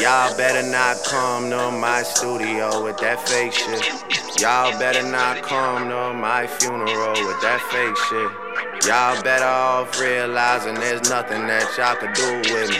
Y'all better not come to my studio with that fake shit. Y'all better not come to my funeral with that fake shit. Y'all better off realizing there's nothing that y'all could do with me.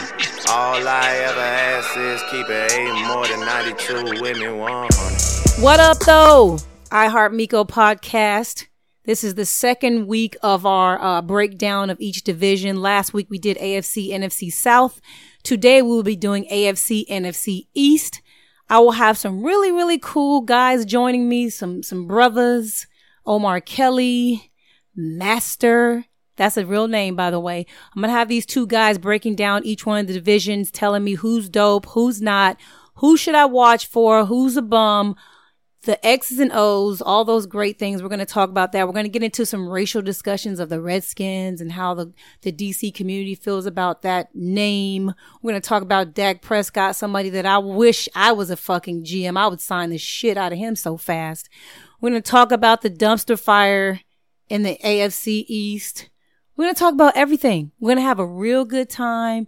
All I ever ask is keep it eight more than 92 with me 100. What up, though? I Heart Miko podcast. This is the second week of our uh, breakdown of each division. Last week we did AFC, NFC South. Today we will be doing AFC, NFC East. I will have some really, really cool guys joining me. Some, some brothers, Omar Kelly, Master. That's a real name, by the way. I'm going to have these two guys breaking down each one of the divisions, telling me who's dope, who's not, who should I watch for, who's a bum, the X's and O's, all those great things. We're going to talk about that. We're going to get into some racial discussions of the Redskins and how the, the DC community feels about that name. We're going to talk about Dak Prescott, somebody that I wish I was a fucking GM. I would sign the shit out of him so fast. We're going to talk about the dumpster fire in the AFC East. We're going to talk about everything. We're going to have a real good time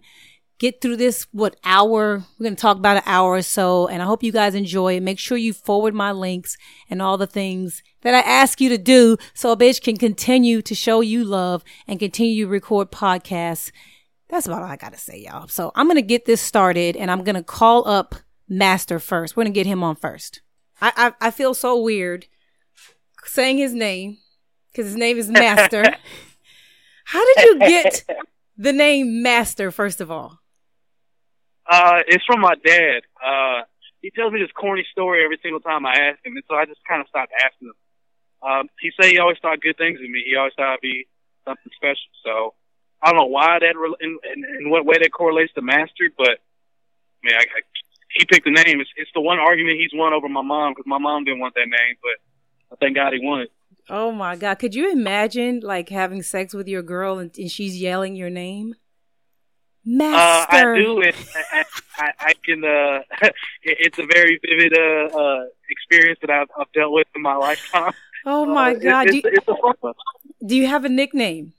get through this what hour? We're going to talk about an hour or so and i hope you guys enjoy it. Make sure you forward my links and all the things that i ask you to do so a bitch can continue to show you love and continue to record podcasts. That's about all i gotta say y'all. So i'm going to get this started and i'm going to call up master first. We're going to get him on first. I, I i feel so weird saying his name because his name is master. How did you get the name master first of all uh, it's from my dad. Uh, he tells me this corny story every single time I ask him, and so I just kind of stopped asking him. Um, he said he always thought good things of me. He always thought I'd be something special. So I don't know why that re- in, in, in what way that correlates to master, but I mean, I, I, he picked the name. It's, it's the one argument he's won over my mom because my mom didn't want that name, but I thank God he won it. Oh my God! Could you imagine like having sex with your girl and, and she's yelling your name? Master. Uh, I do, and I, I, I can. Uh, it's a very vivid uh, uh, experience that I've, I've dealt with in my lifetime. Oh my uh, god! It, do, you, it's, it's a fun one. do you have a nickname?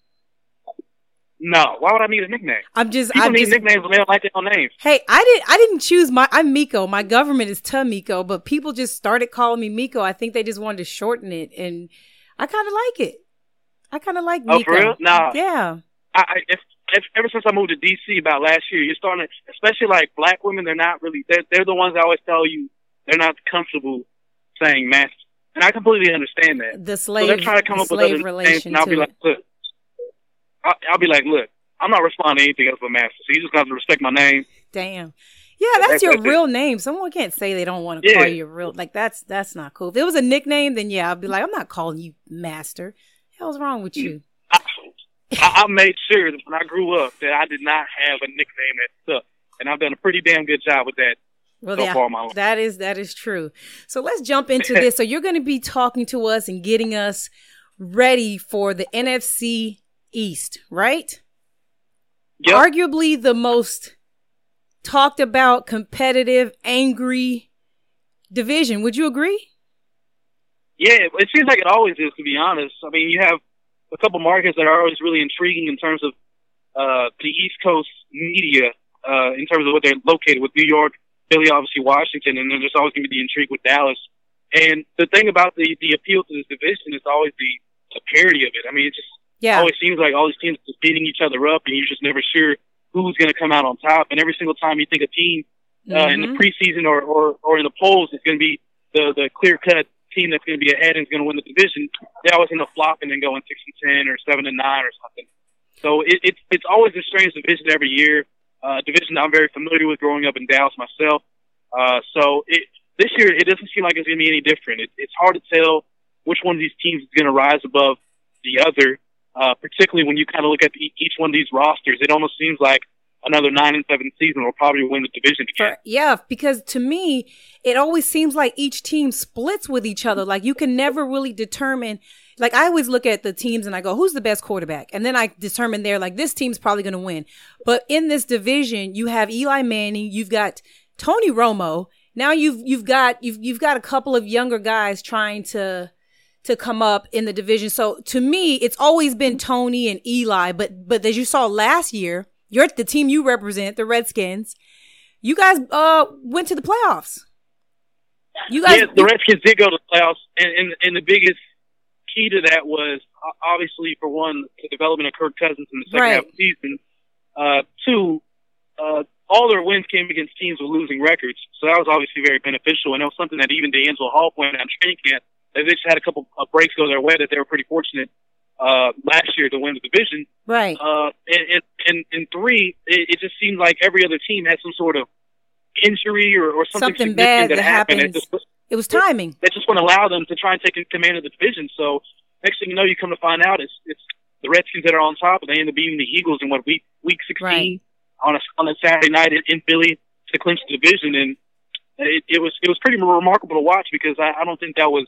No. Why would I need a nickname? I'm just. People I'm need just, nicknames when they don't like their own names. Hey, I didn't. I didn't choose my. I'm Miko. My government is Tamiko, but people just started calling me Miko. I think they just wanted to shorten it, and I kind of like it. I kind of like Oh, Miko. for real? Nah. Yeah. I, I if, ever since I moved to DC about last year, you're starting to, especially like black women, they're not really, they're, they're the ones that always tell you they're not comfortable saying master. And I completely understand that. The slave, So they're trying to come up with slave other names, relation and I'll be like, look, I'll, I'll be like, look, I'm not responding to anything else but master. So you just got to respect my name. Damn. Yeah, that's That's- your that's it. real name. Someone can't say they don't want to Yeah. call you real. Like that's that's not cool. If it was a nickname, then yeah, I'd be like, I'm not calling you Master. Hell's wrong with you? I, I, made sure that when I grew up that I did not have a nickname that stuck. And I've done a pretty damn good job with that Well, so yeah, far in my life. that is that is true. So let's jump into this. So you're going to be talking to us and getting us ready for the NFC East, right? Yep. Arguably the most talked about, competitive, angry division. Would you agree? Yeah, it seems like it always is, to be honest. I mean, you have a couple markets that are always really intriguing in terms of uh, the East Coast media, uh, in terms of what they're located with New York, Philly, obviously Washington, and then there's always going to be the intrigue with Dallas. And the thing about the the appeal to this division is always the, the parity of it. I mean, it just Yeah. always seems like all these teams are just beating each other up, and you're just never sure who's going to come out on top. And every single time you think a team uh, in the Mhm. preseason or, or, or in the polls is going to be the, the clear cut team that's going to be ahead and is going to win the division, they always end up flopping and going six and ten or seven and nine or something. So it, it's it's always a strange division every year. Uh, division that I'm very familiar with growing up in Dallas myself. Uh, so it this year it doesn't seem like it's going to be any different. It, it's hard to tell which one of these teams is going to rise above the other. Uh, particularly when you kind of look at the, each one of these rosters, it almost seems like another nine and seven season will probably win the division again. Yeah, because to me, it always seems like each team splits with each other. Like you can never really determine. Like I always look at the teams and I go, who's the best quarterback? And then I determine there, like this team's probably going to win. But in this division, you have Eli Manning, you've got Tony Romo. Now you've you've got you've you've got a couple of younger guys trying to to come up in the division. So to me, it's always been Tony and Eli. But but as you saw last year, you're the team you represent, the Redskins. You guys uh went to the playoffs. You guys, yes, the Redskins did go to the playoffs, and, and and the biggest key to that was obviously for one the development of Kirk Cousins in the second Right. half of the season. Uh, two, uh, all their wins came against teams with losing records, so that was obviously very beneficial, and that was something that even DeAngelo Hall pointed out in training camp. They just had a couple of breaks go their way that they were pretty fortunate uh, last year to win the division. right? Uh, and, and, and, three, it, it just seemed like every other team had some sort of injury or, or something, Something bad that happened. happens. It just, It was timing. that just wouldn't allow them to try and take command of the division. So next thing you know, you come to find out it's it's the Redskins that are on top, and they end up beating the Eagles in what week week sixteen Right. on a on a Saturday night in, in Philly to clinch the division, and it, it was it was pretty remarkable to watch because I, I don't think that was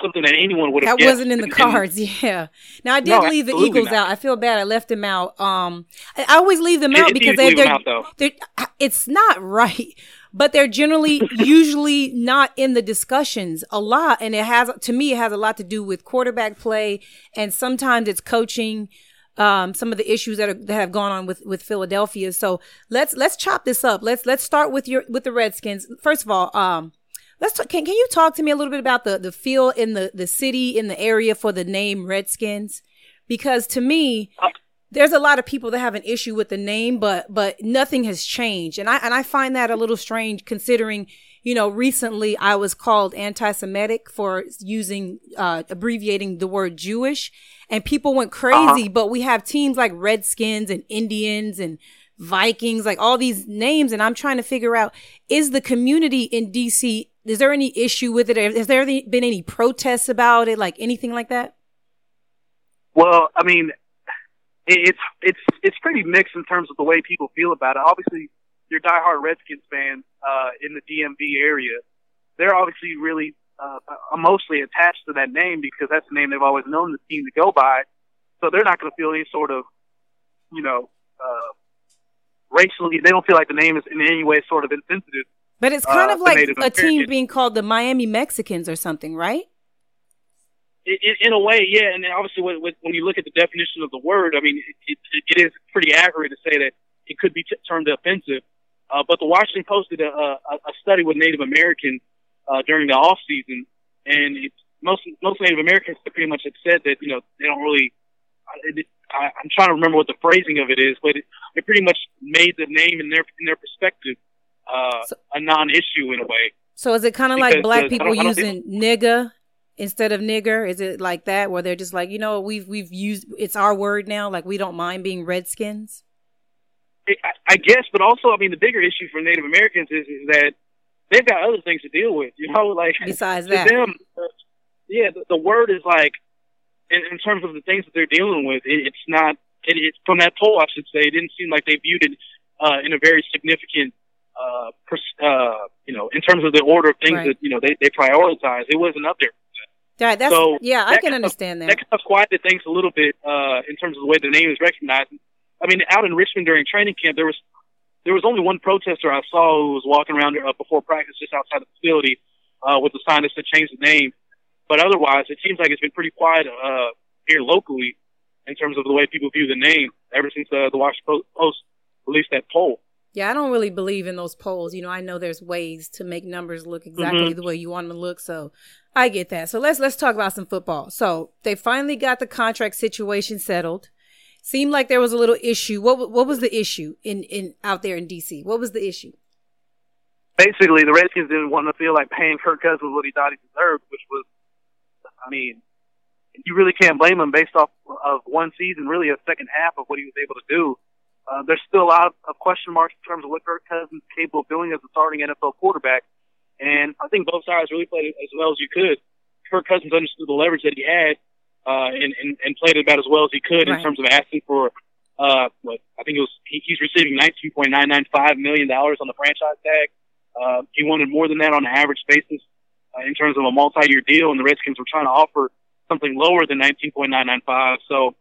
something that anyone would have. That wasn't in the cards. Yeah. Now I did No, leave the Eagles not. out. I feel bad. I left them out. Um, I always leave them out because they, they're, out, they're, it's not right. But they're generally usually not in the discussions a lot, and it has to me it has a lot to do with quarterback play, and sometimes it's coaching. Um, some of the issues that are, that have gone on with with Philadelphia. So let's let's chop this up. Let's let's start with your with the Redskins. First of all, um, Let's talk, can can you talk to me a little bit about the the feel in the the city in the area for the name Redskins? Because to me, there's a lot of people that have an issue with the name, but but nothing has changed, and I and I find that a little strange considering you know recently I was called anti-Semitic for using uh, abbreviating the word Jewish, and people went crazy. But we have teams like Redskins and Indians and Vikings, like all these names, and I'm trying to figure out is the community in DC is there any issue with it? Has there been any protests about it, like anything like that? Well, I mean, it's it's it's pretty mixed in terms of the way people feel about it. Obviously, your diehard Redskins fans uh, in the DMV area, they're obviously really uh, mostly attached to that name because that's the name they've always known the team to go by. So they're not going to feel any sort of, you know, uh, racially. They don't feel like the name is in any way sort of insensitive. But it's kind Uh, of like a team being called the Miami Mexicans or something, right? in, in a way, yeah. And then obviously, when, when you look at the definition of the word, I mean, it, it, it is pretty accurate to say that it could be t- termed offensive. Uh, but the Washington Post did a, a, a study with Native Americans uh, during the off season, and it, most most Native Americans pretty much have said that you know they don't really. I, it, I, I'm trying to remember what the phrasing of it is, but it, it pretty much made the name in their in their perspective uh, So- a non-issue in a way. So is it kind of like black I people don't- I don't using nigga instead of nigger? Is it like that where they're just like, you know, we've we've used it's our word now, like we don't mind being redskins? I, I guess, but also, I mean, the bigger issue for Native Americans is, is that they've got other things to deal with. You know, like Besides that. them, uh, yeah, the, the word is like, in, in terms of the things that they're dealing with, it, it's not. It, it's from that poll, I should say, it didn't seem like they viewed it uh, in a very significant, uh, pers- uh, you know, in terms of the order of things Right. that you know they they prioritize. It wasn't up there. That, that's So, yeah, I can kind of- understand that that. kind of quieted things a little bit uh, in terms of the way the name is recognized. I mean, out in Richmond during training camp, there was there was only one protester I saw who was walking around uh, before practice just outside the facility uh, with the sign that said change the name. But otherwise, it seems like it's been pretty quiet uh, here locally in terms of the way people view the name ever since uh, the Washington Post released that poll. Yeah, I don't really believe in those polls. You know, I know there's ways to make numbers look exactly Mhm. the way you want them to look, so I get that. So let's let's talk about some football. So they finally got the contract situation settled. Seemed like there was a little issue. What what was the issue in in out there in DC? What was the issue? basically the Redskins didn't want to feel like paying Kirk Cousins what he thought he deserved, which was, I mean, you really can't blame him based off of one season, really a second half of what he was able to do. Uh, there's still a lot of question marks in terms of what Kirk Cousins is capable of doing as a starting NFL quarterback, and I think both sides really played as well as you could. Kirk Cousins understood the leverage that he had, uh, and, and, and played it about as well as he could Right. in terms of asking for, uh, what I think it was, he, he's receiving $19.995 million on the franchise tag. Uh, he wanted more than that on an average basis uh, in terms of a multi-year deal, and the Redskins were trying to offer something lower than 19.995. So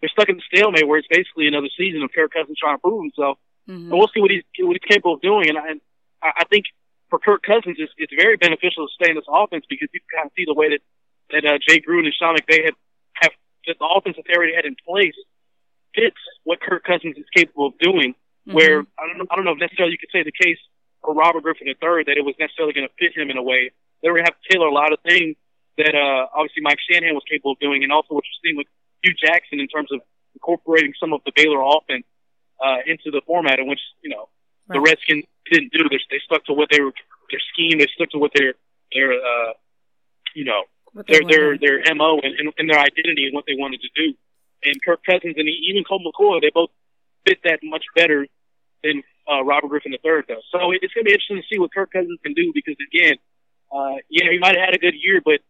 they're stuck in the stalemate where it's basically another season of Kirk Cousins trying to prove himself. Mhm. But we'll see what he's what he's capable of doing. And I, and I I think for Kirk Cousins, it's, it's very beneficial to stay in this offense because you can kind of see the way that that uh, Jay Gruden and Sean McVay have have just the offense that they already had in place fits what Kirk Cousins is capable of doing. mm-hmm. where I don't know, I don't know if necessarily you could say the case for Robert Griffin III that it was necessarily going to fit him in a way. They were going to have to tailor a lot of things that uh, obviously Mike Shanahan was capable of doing, and also what you're seeing with Hue Jackson in terms of incorporating some of the Baylor offense uh, into the format in which you know right. the Redskins didn't do. They, they stuck to what they were their scheme. They stuck to what their their uh, you know their their their mo and, and, and their identity and what they wanted to do. And Kirk Cousins and even Colt McCoy, they both fit that much better than uh, Robert Griffin III does. So it's going to be interesting to see what Kirk Cousins can do because again, uh, yeah, he might have had a good year, but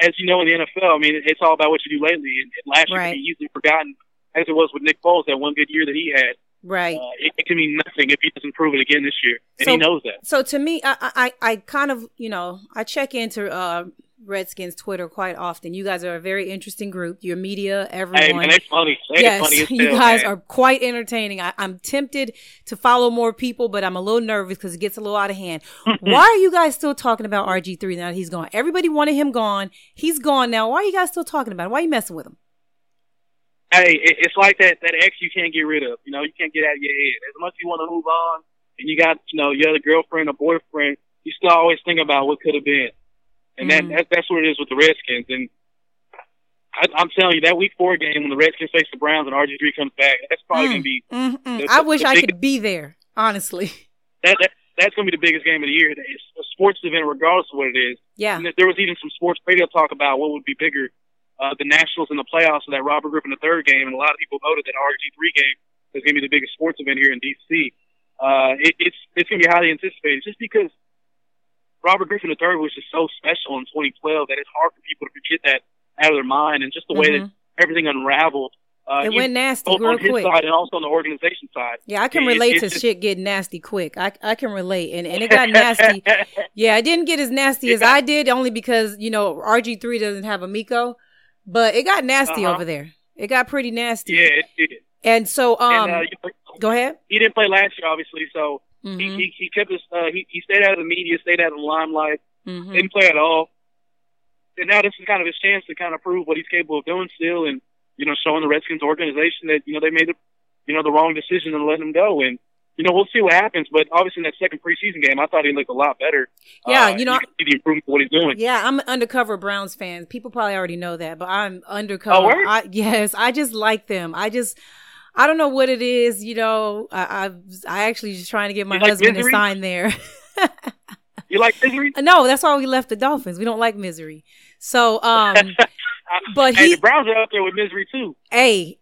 as you know in the NFL, I mean, it's all about what you do lately. And, and last year right. can be easily forgotten, as it was with Nick Foles, that one good year that he had. Right. Uh, it, it, can mean nothing if he doesn't prove it again this year, and so, he knows that. So to me, I, I, I kind of, you know, I check into uh, Redskins Twitter quite often. You guys are a very interesting group. Your media, everyone. Hey, man, funny. It's yes, you guys man. are quite entertaining. I, am tempted to follow more people, but I'm a little nervous because it gets a little out of hand. Why are you guys still talking about RG3 now that he's gone? Everybody wanted him gone. He's gone now. Why are you guys still talking about him? Why are you messing with him? Hey, it's like that that ex you can't get rid of. You know, you can't get out of your head. As much as you want to move on, and you got you know your other girlfriend or boyfriend, you still always think about what could have been. And mm-hmm. that, that that's what it is with the Redskins. And I, I'm telling you, that Week Four game when the Redskins face the Browns and RG three comes back, that's probably mm. gonna be. Mm-hmm. The, I wish I could be there. Honestly, that, that that's gonna be the biggest game of the year. It's a sports event, regardless of what it is. Yeah. And there was even some sports radio talk about what would be bigger, uh, the Nationals in the playoffs or that Robert Griffin the third game, and a lot of people voted that RG three game is gonna be the biggest sports event here in DC. Uh, it, it's it's gonna be highly anticipated just because Robert Griffin III was just so special in 2012 that it's hard for people to forget that out of their mind, and just the way mm-hmm. that everything unraveled. Uh, it went nasty both real on his quick. side and also on the organization side. Yeah, I can relate it, to just, shit getting nasty quick. I I can relate, and and it got nasty. yeah, I didn't get as nasty as I did, only because you know RG three doesn't have a Miko, but it got nasty uh-huh. over there. It got pretty nasty. Yeah, it did. And so, um, and, uh, go ahead. He didn't play last year, obviously, so Mm-hmm. He, he he kept his uh, he he stayed out of the media, stayed out of the limelight, mm-hmm. didn't play at all. And now this is kind of his chance to kind of prove what he's capable of doing still, and you know, showing the Redskins organization that you know they made the you know the wrong decision and letting him go. And you know, we'll see what happens. But obviously, in that second preseason game, I thought he looked a lot better. Yeah, uh, you know, you the improvement what he's doing. Yeah, I'm an undercover Browns fan. People probably already know that, but I'm undercover. Oh, I, yes, I just like them. I just I don't know what it is. You know, I I, I actually just trying to get my you husband like to sign there. you like misery? No, that's why we left the Dolphins. We don't like misery. So, um, but hey, he, the Browns are out there with misery too. Hey,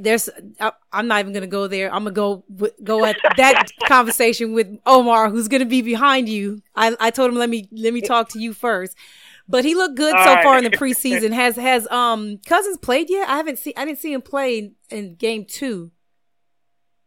there's I, am not even gonna go there. I'm gonna go go at that conversation with Omar, who's gonna be behind you. I I told him let me let me talk to you first. But he looked good All so right. far in the preseason. has has um Cousins played yet? I haven't seen. I didn't see him play in, in game two.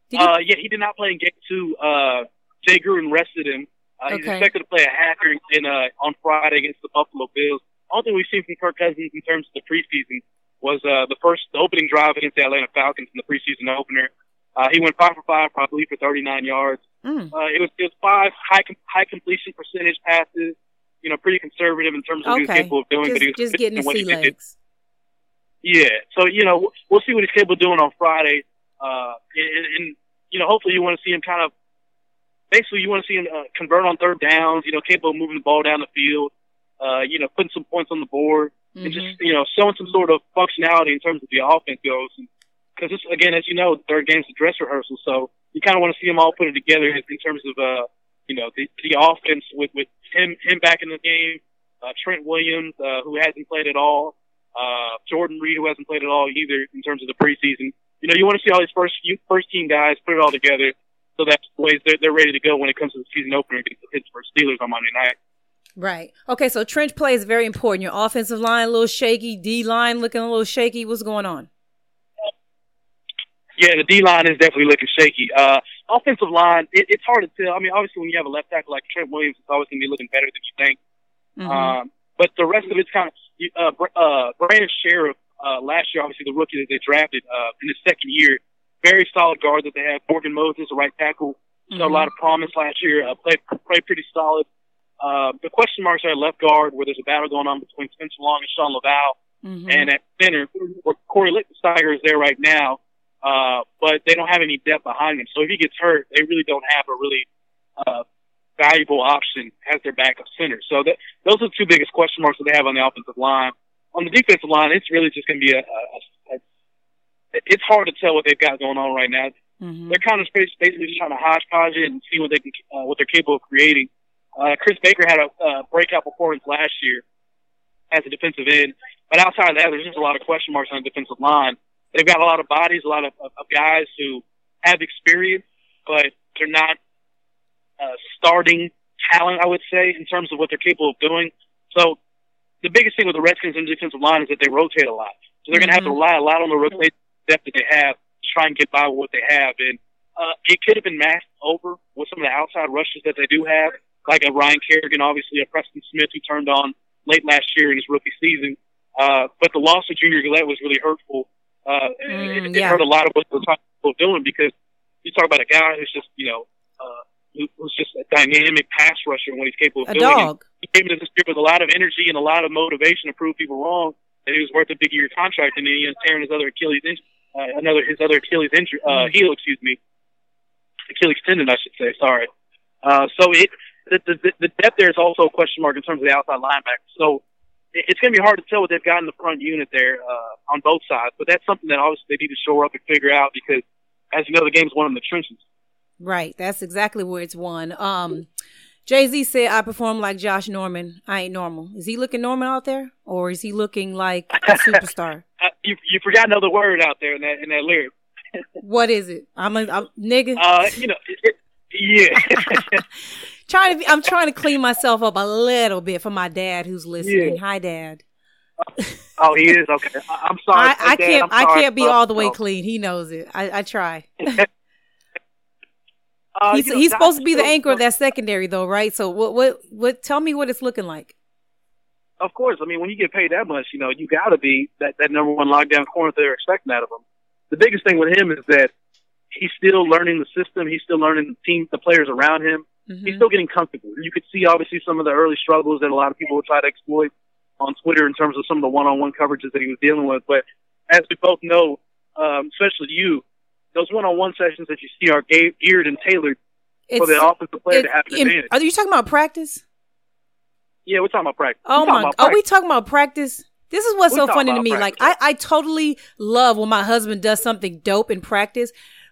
Did uh, yeah, he did not play in game two. Uh, Jay Gruden rested him. Uh, he's expected to play a half in uh on Friday against the Buffalo Bills. Only thing we've seen from Kirk Cousins in terms of the preseason was uh the first the opening drive against the Atlanta Falcons in the preseason opener. Uh, he went five for five, probably for 39 yards. Mm. Uh, it was it was five high high completion percentage passes you know, pretty conservative in terms of okay. what he's capable of doing. Just, but he's just getting his sea legs. Yeah, so you know, we'll see what he's capable of doing on Friday. Uh, and, and you know, hopefully, you want to see him kind of, basically, you want to see him uh, convert on third downs. You know, capable of moving the ball down the field. Uh, you know, putting some points on the board mm-hmm. and just mm-hmm. you know showing some sort of functionality in terms of the offense goes. Because this, again, as you know, the third game's a dress rehearsal, so you kind of want to see them all put it together in, in terms of uh, you know, the, the offense with, with him, him back in the game, uh, Trent Williams, uh, who hasn't played at all, uh, Jordan Reed, who hasn't played at all either in terms of the preseason. You know, you want to see all these first, first team guys put it all together so that ways they're, they're ready to go when it comes to the season opener against the Pittsburgh Steelers on Monday night. Right. Okay. So trench play is very important. Your offensive line a little shaky, D line looking a little shaky. What's going on? Yeah, the D line is definitely looking shaky. Uh, offensive line, it, it's hard to tell. I mean, obviously, when you have a left tackle like Trent Williams, it's always going to be looking better than you think. Mm-hmm. Um, but the rest of it's kind of uh, uh, Brandon Scherff uh, last year, obviously the rookie that they drafted uh, in his second year, very solid guard that they have. Morgan Moses, a right tackle, showed mm-hmm. a lot of promise last year. Uh, played played pretty solid. Uh, the question marks are at left guard, where there's a battle going on between Spencer Long and Shawn Lauvao, mm-hmm. and at center, where Kory Lichtensteiger is there right now. Uh, but they don't have any depth behind him. So if he gets hurt, they really don't have a really uh, valuable option as their backup center. So that, those are the two biggest question marks that they have on the offensive line. On the defensive line, it's really just going to be a, a, a, a. It's hard to tell what they've got going on right now. Mm-hmm. They're kind of basically just trying to hodgepodge it and see what they can, uh, what they're capable of creating. Uh, Chris Baker had a uh, breakout performance last year as a defensive end, but outside of that, there's just a lot of question marks on the defensive line. They've got a lot of bodies, a lot of, of, of guys who have experience, but they're not uh, starting talent, I would say, in terms of what they're capable of doing. So the biggest thing with the Redskins in the defensive line is that they rotate a lot. So they're mm-hmm. going to have to rely a lot on the rotation depth that they have to try and get by with what they have. And uh, it could have been masked over with some of the outside rushes that they do have, like a Ryan Kerrigan, obviously a Preston Smith who turned on late last year in his rookie season. Uh, but the loss of Junior Galette was really hurtful. Uh, mm, it, it yeah. hurt a lot of what they're talking doing because you talk about a guy who's just, you know, uh, who, who's just a dynamic pass rusher when he's capable of a doing dog. it. He came into this year with a lot of energy and a lot of motivation to prove people wrong that he was worth a big year contract, and then he ends tearing his other Achilles, in, uh, another his other Achilles injury, uh, mm. heel, excuse me, Achilles tendon, I should say. Sorry. Uh, so it the, the the depth there is also a question mark in terms of the outside linebacker. So it's going to be hard to tell what they've got in the front unit there uh, on both sides. But that's something that obviously they need to shore up and figure out because, as you know, the game's won in the trenches. Right. That's exactly where it's won. Um, Jay Z said, "I perform like Josh Norman. I ain't normal. Is he looking normal out there, or is he looking like a superstar?" uh, you you forgot another word out there in that in that lyric. what is it? I'm a I'm, nigga. Uh, you know, it, yeah. trying to be, I'm trying to clean myself up a little bit for my dad who's listening. Yeah. Hi, Dad. oh, he is okay. I'm sorry. I, I can't. I can't be all the way clean. He knows it. I, I try. uh, he's, he's supposed to be the anchor of that secondary, though, right? So, what, what, what? Tell me what it's looking like. Of course, I mean, when you get paid that much, you know, you got to be that that number one lockdown corner they're expecting out of him. The biggest thing with him is that he's still learning the system. He's still learning the team, the players around him. Mm-hmm. He's still getting comfortable. You could see obviously some of the early struggles that a lot of people will try to exploit on Twitter in terms of some of the one-on-one coverages that he was dealing with. But as we both know, um, especially you, those one-on-one sessions that you see are geared and tailored it's, for the offensive player to have an advantage. Are you talking about practice? Yeah, we're talking about practice. Oh my! Are we talking about practice? This is what's we're so funny to me. Practice. Like I, I totally love when my husband does something dope in practice,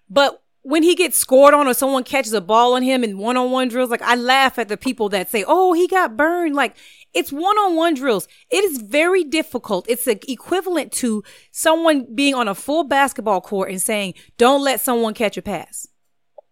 but when he gets scored on or someone catches a ball on him in one-on-one drills, like I laugh at the people that say, "Oh, he got burned." Like it's one-on-one drills. It is very difficult. It's equivalent to someone being on a full basketball court and saying, "Don't let someone catch a pass."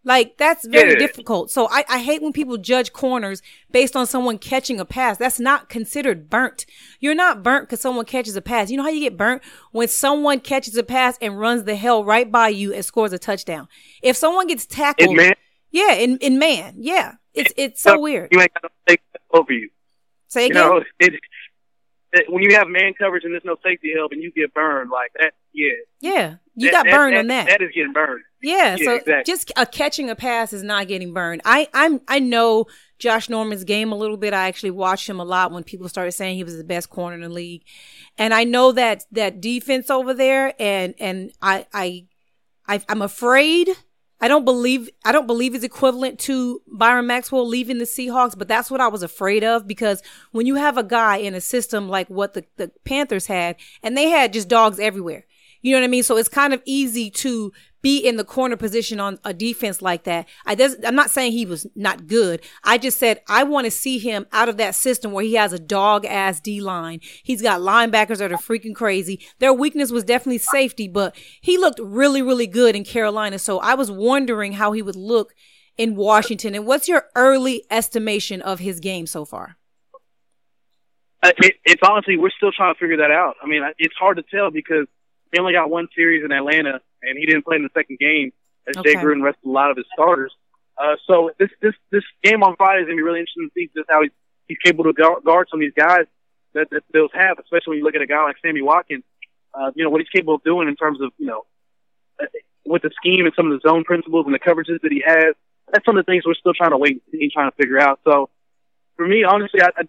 Like that's very yeah. difficult. So I, I hate when people judge corners based on someone catching a pass. That's not considered burnt. You're not burnt because someone catches a pass. You know how you get burnt when someone catches a pass and runs the hell right by you and scores a touchdown. If someone gets tackled, in man? yeah, in in man, yeah, it's it's so weird. You ain't got take over you. Say again. You know, it, when you have man coverage and there's no safety help and you get burned like that, yeah, yeah, you that, got burned that, on that. That is getting burned. Yeah, yeah so exactly. just a catching a pass is not getting burned. I I'm I know Josh Norman's game a little bit. I actually watched him a lot when people started saying he was the best corner in the league, and I know that that defense over there, and and I I, I I'm afraid. I don't believe I don't believe it's equivalent to Byron Maxwell leaving the Seahawks, but that's what I was afraid of because when you have a guy in a system like what the, the Panthers had, and they had just dogs everywhere. You know what I mean? So it's kind of easy to be in the corner position on a defense like that. I I'm not saying he was not good. I just said I want to see him out of that system where he has a dog ass D line. He's got linebackers that are freaking crazy. Their weakness was definitely safety, but he looked really, really good in Carolina. So I was wondering how he would look in Washington. And what's your early estimation of his game so far? It, it's honestly, we're still trying to figure that out. I mean, it's hard to tell because they only got one series in Atlanta and he didn't play in the second game as okay. Jay Gruden rested a lot of his starters. Uh, so this this this game on Friday is gonna be really interesting to see just how he's he's capable to guard some of these guys that, that Bills have, especially when you look at a guy like Sammy Watkins. Uh, you know what he's capable of doing in terms of you know uh, with the scheme and some of the zone principles and the coverages that he has. That's some of the things we're still trying to wait and see, trying to figure out. So for me, honestly, I, I,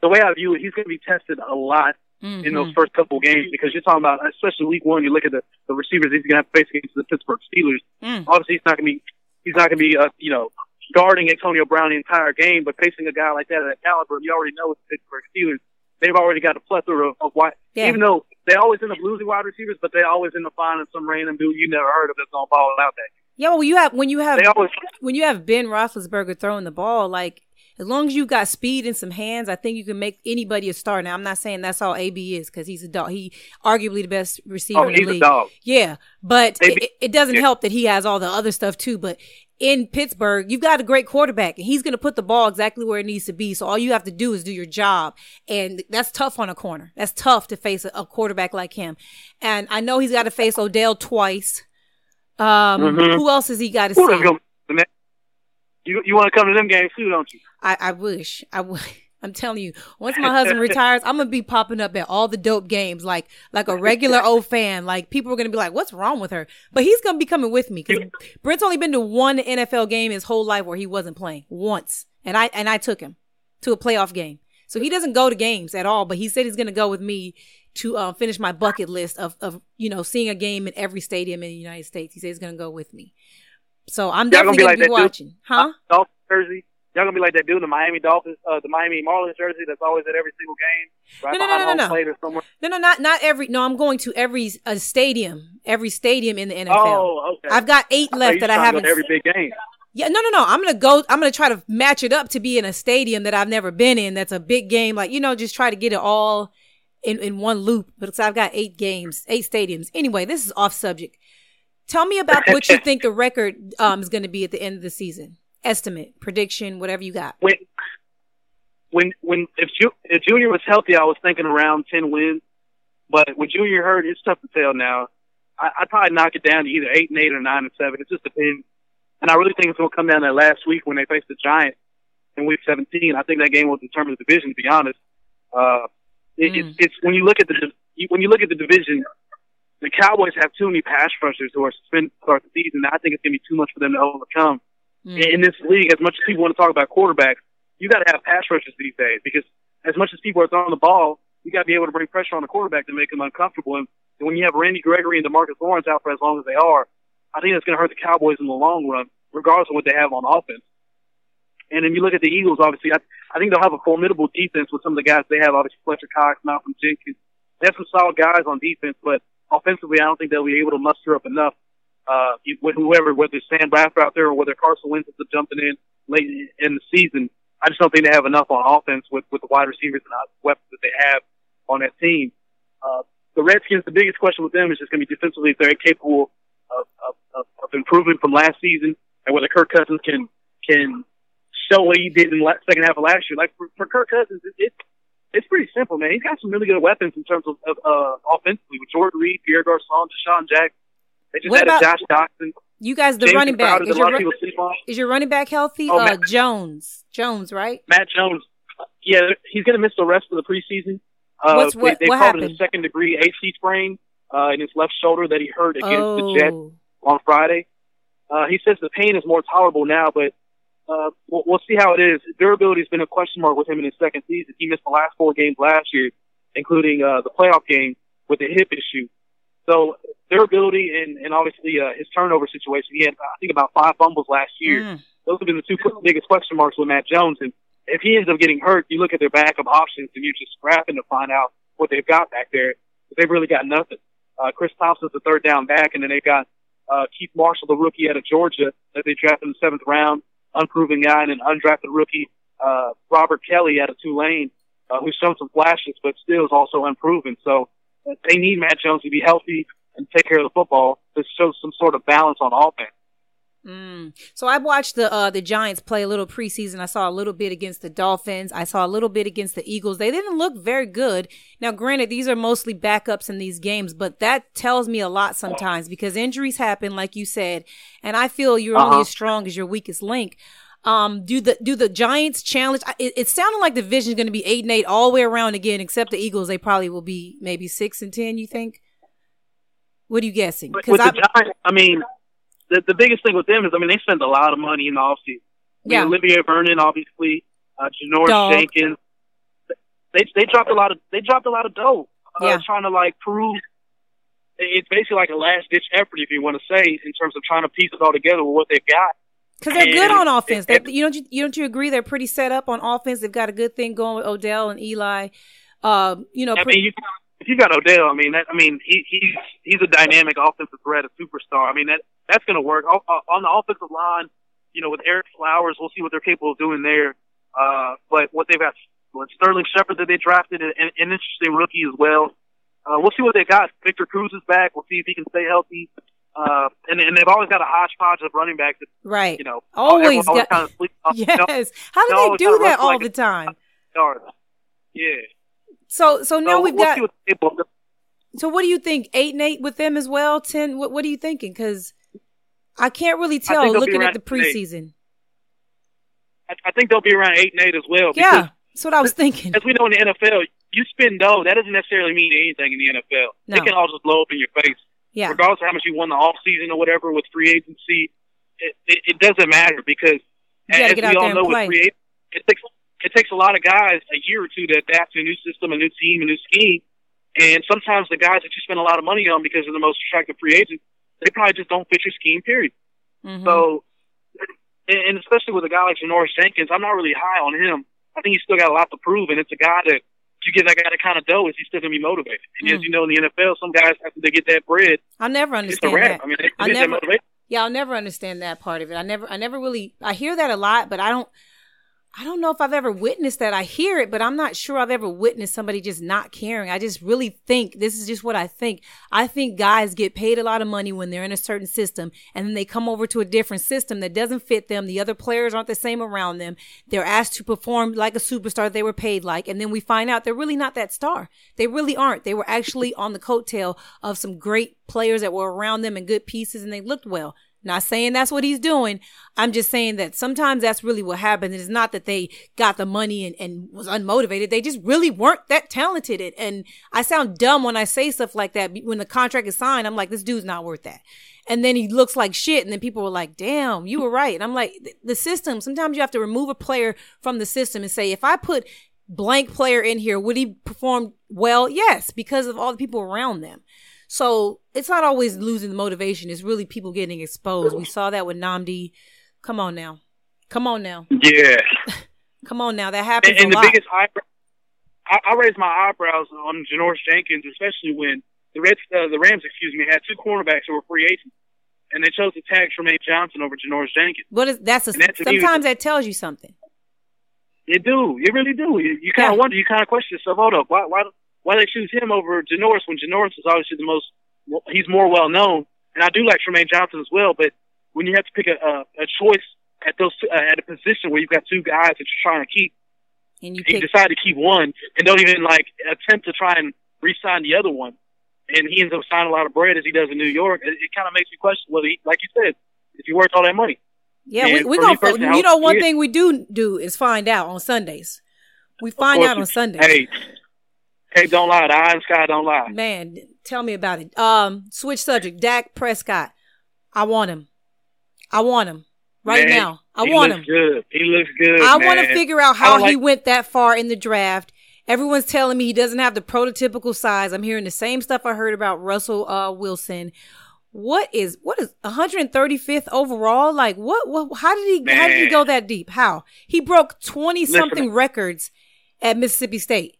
the way I view it, he's going to be tested a lot Mhm. in those first couple of games because you're talking about, especially week one, you look at the, the receivers he's going to have to face against the Pittsburgh Steelers. Mm. Obviously, he's not going to be, he's not going to be, uh, you know, guarding Antonio Brown the entire game, but facing a guy like that at that caliber, you already know it's the Pittsburgh Steelers, they've already got a plethora of, of wide, Yeah. even though they always end up losing wide receivers, but they always end up finding some random dude you never heard of that's going to ball out that. Yeah, well, you have when you have always, when you have Ben Roethlisberger throwing the ball, like as long as you got speed and some hands, I think you can make anybody a star. Now, I'm not saying that's all AB is because he's a dog. He arguably the best receiver oh, in the league. dog. Yeah, but it, it doesn't yeah. help that he has all the other stuff too. But in Pittsburgh, you've got a great quarterback, and he's going to put the ball exactly where it needs to be. So all you have to do is do your job, and that's tough on a corner. That's tough to face a, a quarterback like him. And I know he's got to face Odell twice. Um, Mhm. who else has he got to see? You, you want to come to them games too, don't you? I, I wish. I would. I'm telling you, once my husband retires, I'm gonna be popping up at all the dope games, like like a regular old fan. Like people are gonna be like, "What's wrong with her?" But he's gonna be coming with me because Brent's only been to one NFL game his whole life where he wasn't playing once, and I and I took him to a playoff game. So he doesn't go to games at all, but he said he's gonna go with me to uh, finish my bucket list of of you know seeing a game in every stadium in the United States. He said he's gonna go with me. So I'm Y'all gonna definitely be gonna like be that dude? watching, huh? Dolphins jersey. Y'all gonna be like that dude in the Miami Dolphins, uh, the Miami Marlins jersey that's always at every single game, right No, no, no, no, no. plate or somewhere. No, no, not not every. No, I'm going to every uh, stadium, every stadium in the NFL. Oh, okay. I've got eight left you that I trying to go haven't. to every big game. yeah, no, no, no. I'm gonna go. I'm gonna try to match it up to be in a stadium that I've never been in. That's a big game, like you know, just try to get it all in in one loop. Because I've got eight games, eight stadiums. Anyway, this is off subject. Tell me about what you think the record um is going to be at the end of the season. Estimate, prediction, whatever you got. When, when, when if, Ju- if Junior was healthy, I was thinking around ten wins. But with Junior hurt, it's tough to tell now. I, I'd probably knock it down to either eight and eight or nine and seven. It just depends. And I really think it's going to come down to that last week when they face the Giants in Week 17. I think that game will determine the division. To be honest, uh, it, Mm. it's, it's when you look at the when you look at the division, the Cowboys have too many pass rushers who are suspended to start the season. I think it's going to be too much for them to overcome Mm. in this league, as much as people want to talk about quarterbacks, you got to have pass rushers these days because as much as people are throwing the ball, you got to be able to bring pressure on the quarterback to make him uncomfortable. And, and when you have Randy Gregory and Demarcus Lawrence out for as long as they are, I think that's going to hurt the Cowboys in the long run, regardless of what they have on offense. And then you look at the Eagles, obviously, I, I think they'll have a formidable defense with some of the guys they have, obviously Fletcher Cox, Malcolm Jenkins. They have some solid guys on defense, but offensively, I don't think they'll be able to muster up enough uh, with whoever, whether it's Sam Bradford out there or whether Carson Wentz is jumping in late in the season. I just don't think they have enough on offense with, with the wide receivers and weapons that they have on that team. Uh, the Redskins, the biggest question with them is just going to be defensively if they're capable of, of, of, improving from last season and whether Kirk Cousins can, can show what he did in the second half of last year. Like for, for Kirk Cousins, it, it's pretty simple, man. He's got some really good weapons in terms of, of uh, offensively with Jordan Reed, Pierre Garcon, DeSean Jackson. They just What had about- a Josh Doctson. You guys, the Jason running back Crowder is your lot of ru- people sleep on. is your running back healthy? Oh, uh, Matt- Jones, Jones, right? Matt Jones, yeah, he's going to miss the rest of the preseason. Uh, What's- what- they, they what called it a second degree AC sprain uh, in his left shoulder that he hurt against the Jets Oh, on Friday. Uh, he says the pain is more tolerable now, but uh, we'll, we'll see how it is. Durability has been a question mark with him in his second season. He missed the last four games last year, including uh, the playoff game with a hip issue. So durability and, and obviously uh, his turnover situation. He had I think about five fumbles last year. Mm. Those have been the two biggest question marks with Matt Jones. And if he ends up getting hurt, you look at their backup options and you're just scrapping to find out what they've got back there. But they've really got nothing. Uh, Chris Thompson's the third down back, and then they've got uh, Keith Marshall, the rookie out of Georgia that they drafted in the seventh round, unproven guy, and an undrafted rookie, uh, Robert Kelly out of Tulane, uh, who's shown some flashes, but still is also unproven. So they need Matt Jones to be healthy and take care of the football to show some sort of balance on offense. Mm. So I watched the uh, the Giants play a little preseason. I saw a little bit against the Dolphins. I saw a little bit against the Eagles. They didn't look very good. Now, granted, these are mostly backups in these games, but that tells me a lot sometimes because injuries happen, like you said, and I feel you're only Uh-huh. as strong as your weakest link. Um, do the do the Giants challenge? I- It, it sounded like the division is going to be eight and eight all the way around again, except the Eagles. They probably will be maybe six and ten. You think? What are you guessing? Because Giants, I mean, the the biggest thing with them is, I mean, they spend a lot of money in the offseason. I mean, Yeah. Olivier Vernon, obviously, uh, Janoris Dog. Jenkins. They they dropped a lot of they dropped a lot of dough uh, Yeah. trying to like prove. It's basically like a last ditch effort, if you want to say, in terms of trying to piece it all together with what they've got. Because they're good on offense. They, and- you don't you, you don't you agree? They're pretty set up on offense. They've got a good thing going with Odell and Eli. Um, you know, I pre- mean, you, you got Odell, I mean, that, I mean, he, he's he's a dynamic offensive threat, a superstar. I mean, that that's going to work O- on the offensive line. You know, with Ereck Flowers, we'll see what they're capable of doing there. Uh, but what they've got, what Sterling Shepard that they drafted, an, an interesting rookie as well. Uh, we'll see what they got. Victor Cruz is back. We'll see if he can stay healthy. Uh, and, and they've always got a hodgepodge of running backs that, right? you know, Always always got- kind of sleep on, you know, yes. How do they do that all like the time? yards. Yeah. So so now So we've got. see what they're capable of. So what do you think? Eight and eight with them as well. Ten. What What are you thinking? Because I can't really tell think they'll be looking at the preseason. I, I think they'll be around eight and eight as well. Yeah, that's what I was thinking. as we know in the NFL, you spend dough. That doesn't necessarily mean anything in the NFL. No. It can all just blow up in your face, Yeah, regardless of how much you won the off season or whatever with free agency. It, it, it doesn't matter because as we all know play. with free agency, it takes it takes a lot of guys a year or two to adapt to a new system, a new team, a new scheme. And sometimes the guys that you spend a lot of money on because they're the most attractive free agents, they probably just don't fit your scheme. Period. Mhm. So, and especially with a guy like Janoris Jenkins, I'm not really high on him. I think he's still got a lot to prove, and it's a guy that if you get that guy that kind of dough, is he's still gonna be motivated. And Mm. as you know, in the NFL, some guys after they get that bread, I'll never understand that. I mean, they I never-. Yeah, I'll never understand that part of it. I never, I never really, I hear that a lot, but I don't, I don't know if I've ever witnessed that. I hear it, but I'm not sure I've ever witnessed somebody just not caring. I just really think this is just what I think. I think guys get paid a lot of money when they're in a certain system and then they come over to a different system that doesn't fit them. The other players aren't the same around them. They're asked to perform like a superstar they were paid like. And then we find out they're really not that star. They really aren't. They were actually on the coattail of some great players that were around them and good pieces and they looked well. Not saying that's what he's doing. I'm just saying that sometimes that's really what happened. It's not that they got the money and, and was unmotivated. They just really weren't that talented. And I sound dumb when I say stuff like that. When the contract is signed, I'm like, this dude's not worth that. And then he looks like shit. And then people were like, damn, you were right. And I'm like, the system, sometimes you have to remove a player from the system and say, if I put blank player in here, would he perform well? Yes, because of all the people around them. So it's not always losing the motivation. It's really people getting exposed. We saw that with Nnamdi. Come on now. Come on now. Yeah, Come on now. That happens and, and a the lot. biggest eyebrow, I, I raised my eyebrows on Janoris Jenkins, especially when the Reds, uh, the Rams, excuse me, had two cornerbacks who were free agents, and they chose to tag Trumaine Johnson over Janoris Jenkins. what is that's a, that's a sometimes that tells you something. You do. You really do. You, you kind Yeah. of wonder. You kind of question yourself. Hold up. Why? Why? Why they choose him over Janoris when Janoris is obviously the most. He's more well known, and I do like Trumaine Johnson as well. But when you have to pick a a, a choice at those uh, at a position where you've got two guys that you're trying to keep, And you you pick decide to keep one and don't even like attempt to try and re-sign the other one. And he ends up signing a lot of bread as he does in New York. It, it kind of makes you question whether, he, like you said, if he worth all that money. Yeah, we, And we me gonna you know one thing we do do is find out on Sundays. We find out on Sundays. Hey, hey, don't lie. The eye the sky don't lie. Man, tell me about it. Um, switch subject. Dak Prescott. I want him. I want him right Man, now. I want him. He looks good. He looks good. I want to figure out how don't he went that far in the draft. Everyone's telling me he doesn't have the prototypical size. I'm hearing the same stuff I heard about Russell uh, Wilson. What is what is 135th overall? Like what? What? How did he? How did he go that deep? How he broke 20 something records at Mississippi State?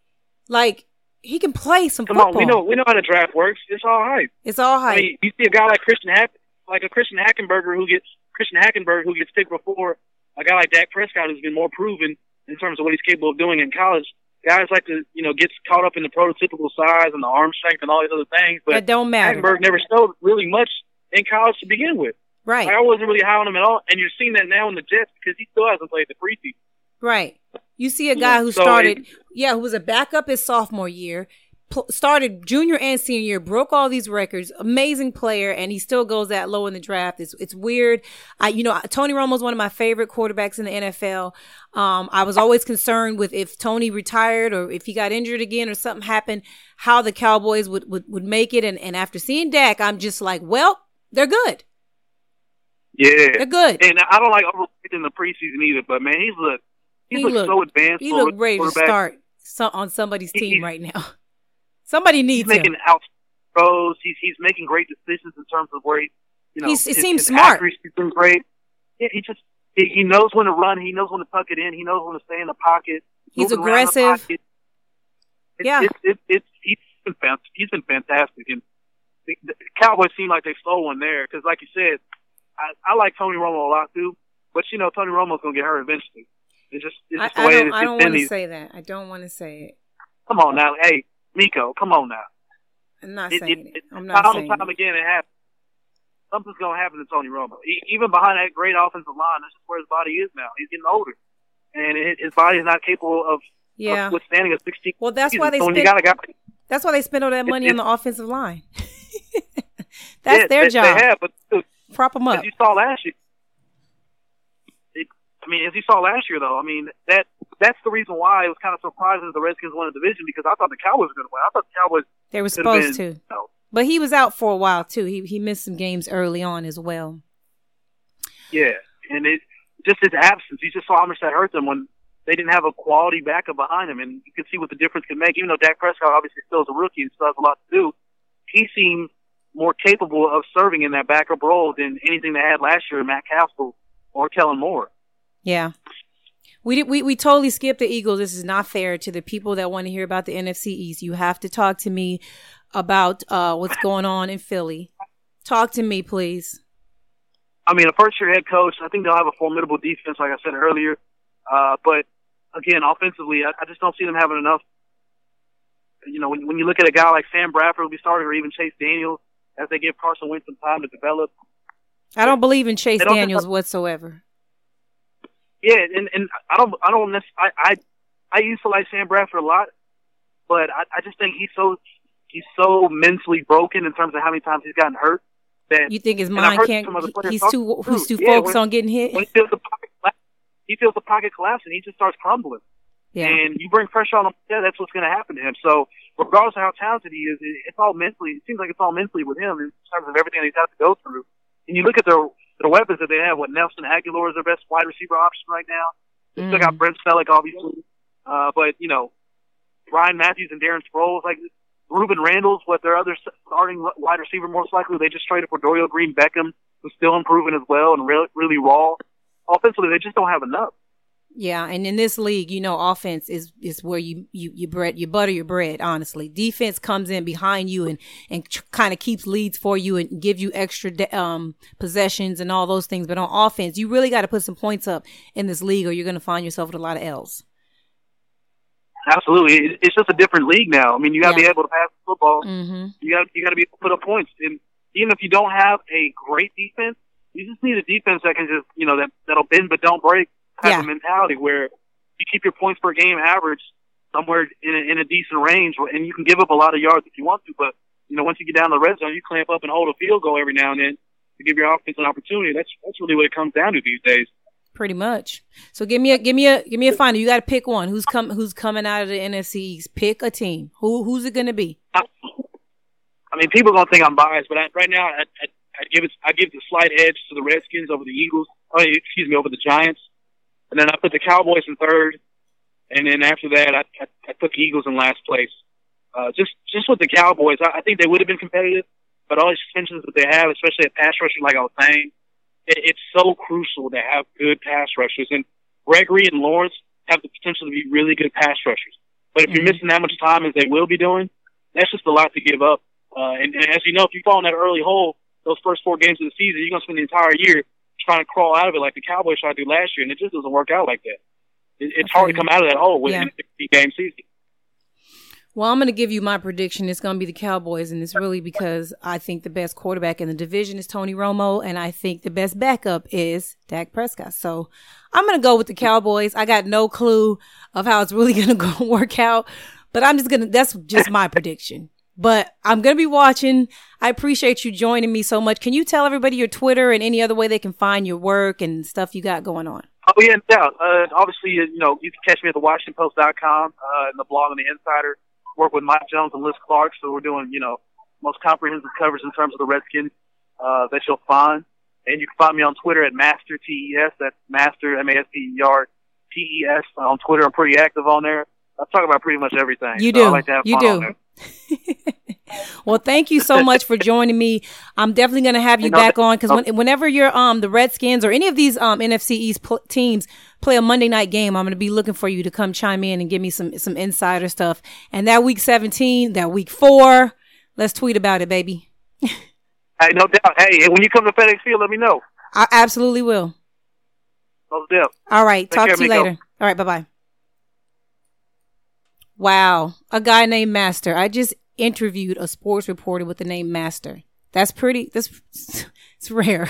Like he can play some Come football. on, we know we know how the draft works. It's all hype. It's all hype. I mean, you see a guy like Christian Hack, like a Christian Hackenberger who gets Christian Hackenberg who gets picked before a guy like Dak Prescott who's been more proven in terms of what he's capable of doing in college. Guys like to, you know, get caught up in the prototypical size and the arm strength and all these other things, that but don't matter, Hackenberg never showed really much in college to begin with. right? Like, I wasn't really high on him at all, and you're seeing that now in the Jets because he still hasn't played the preseason. Right. You see a guy who started, yeah, who was a backup his sophomore year, pl- started junior and senior year, broke all these records, amazing player, and he still goes that low in the draft. It's it's weird. I, you know, Tony Romo's one of my favorite quarterbacks in the NFL. Um, I was always concerned with if Tony retired or if he got injured again or something happened, how the Cowboys would would, would make it. And and after seeing Dak, I'm just like, well, they're good. Yeah, They're good. and I don't like overrating the preseason either, but man, he's look He looks looked- so advanced. He looked ready to start so, on somebody's He- team right now. Somebody needs he's making him. out throws. He's he's making great decisions in terms of where he, you know, He's- it his- seems his smart. accuracy's been great. Yeah, he just he, he knows when to run. He knows when to tuck it in. He knows when to stay in the pocket. He's aggressive. pocket. It's, Yeah. it's, it's, it's, he's been he's been fantastic, and the, the Cowboys seem like they stole one there because, like you said, I, I like Tony Romo a lot too. But you know, Tony Romo's gonna get hurt eventually. It's just it's I, just the I don't, I don't want to say that. I don't want to say it. come on now, hey Miko, come on now. I'm not It, saying it, it. I'm not time saying time it. again, it happens. Something's gonna happen to Tony Romo. E even behind that great offensive line, that's just where his body is now. He's getting older, and it, his body is not capable of, Yeah. of withstanding a 16. Well, that's why they So when you spent. got a guy, That's why they spend all that money on the offensive line. that's yeah, their they, job. They have, but dude, Prop them up. you saw last year, I mean, as you saw last year, though, I mean that that's the reason why it was kind of surprising that the Redskins won the division because I thought the Cowboys were going to win. I thought the Cowboys They were supposed been, to, You know, but he was out for a while too. He he missed some games early on as well. Yeah, and it just his absence. You just saw how much that hurt them when they didn't have a quality backup behind him, and you could see what the difference can make. Even though Dak Prescott obviously still is a rookie and still has a lot to do, he seemed more capable of serving in that backup role than anything they had last year, in Matt Cassel or Kellen Moore. Yeah. We, did, we we totally skipped the Eagles. This is not fair to the people that want to hear about the NFC East. You have to talk to me about uh, what's going on in Philly. Talk to me, please. I mean, a first-year head coach. I think they'll have a formidable defense, like I said earlier. Uh, but again, offensively, I, I just don't see them having enough. You know, when, when you look at a guy like Sam Bradford, who be starting, or even Chase Daniels, as they give Carson Wentz some time to develop. I don't believe in Chase Daniels have- whatsoever. Yeah, and and I don't, I don't, necess- I, I, I used to like Sam Bradford a lot, but I, I just think he's so, he's so mentally broken in terms of how many times he's gotten hurt that You think his mind can't? some other he- players He's too he's too Yeah, focused when- on getting hit. when he feels the pocket collapse, he feels the pocket collapse and he just starts crumbling. Yeah, and you bring pressure on him, yeah, that's what's going to happen to him. So, regardless of how talented he is, it, it's all mentally. It seems like it's all mentally with him in terms of everything he's had to go through. And you look at their their weapons that they have. What Nelson Agholor is their best wide receiver option right now. They still got Mhm. Brent Celek, obviously, uh, but you know, Ryan Mathews and Darren Sproles, like Rueben Randle's what their other starting wide receiver most likely. They just traded for Dorial Green Beckham, who's still improving as well and really, really raw. Offensively, they just don't have enough. Yeah, and in this league, you know, offense is is where you you you bread you butter your bread. Honestly, defense comes in behind you and and kind of keeps leads for you and give you extra de- um possessions and all those things. But on offense, you really got to put some points up in this league, or you're going to find yourself with a lot of L's. Absolutely, it's just a different league now. I mean, you got to Yeah. be able to pass the football. Mm-hmm. You got you got to be able to put up points. And even if you don't have a great defense, you just need a defense that can just you know that that'll bend but don't break type Yeah. of mentality where you keep your points per game average somewhere in a, in a decent range, and you can give up a lot of yards if you want to. But you know, once you get down the red zone, you clamp up and hold a field goal every now and then to give your offense an opportunity. That's that's really what it comes down to these days. Pretty much. So give me a give me a give me a final. You got to pick one. Who's come Who's coming out of the NFC East? Pick a team. Who Who's it going to be? I, I mean, people gonna think I'm biased, but I, right now I, I, I give it I give the slight edge to the Redskins over the Eagles. Oh, excuse me, over the Giants, and then I put the Cowboys in third, and then after that I I, I put the Eagles in last place. Uh, just just with the Cowboys, I, I think they would have been competitive, but all the suspensions that they have, especially at pass rushers, like I was saying, it, it's so crucial to have good pass rushers, and Gregory and Lawrence have the potential to be really good pass rushers. But if you're Mhm. missing that much time as they will be doing, that's just a lot to give up. Uh, and, and as you know, if you fall in that early hole, those first four games of the season, you're going to spend the entire year trying to crawl out of it like the Cowboys tried to do last year, and it just doesn't work out like that. It, it's hard to come out of that hole within Yeah. a 60 game season. Well, I'm going to give you my prediction. It's going to be the Cowboys, and it's really because I think the best quarterback in the division is Tony Romo, and I think the best backup is Dak Prescott. So I'm going to go with the Cowboys. I got no clue of how it's really going to go work out, but I'm just going to, that's just my prediction. But I'm going to be watching. I appreciate you joining me so much. Can you tell everybody your Twitter and any other way they can find your work and stuff you got going on? Oh yeah, no doubt. Uh, obviously, you know, you can catch me at the WashingtonPost.com uh, and the blog on the Insider. Work with Mike Jones and Liz Clarke, so we're doing, you know, most comprehensive coverage in terms of the Redskins uh, that you'll find. And you can find me on Twitter at Master TES. That's Master M A S T E R T E S on Twitter. I'm pretty active on there. I talk about pretty much everything. You so do. I like to have you do. well, thank you so much for joining me. I'm definitely going to have you, back on because when, whenever you're um the Redskins or any of these um NFC East pl- teams play a Monday night game, I'm going to be looking for you to come chime in and give me some some insider stuff. And that week 17, that week four, let's tweet about it, baby. hey, no doubt. Hey, when you come to FedEx Field, let me know. I absolutely will. No doubt. All right. Take talk care, to you later. All right. Bye bye. Wow, a guy named Master. I just interviewed a sports reporter with the name Master. That's pretty. That's it's rare.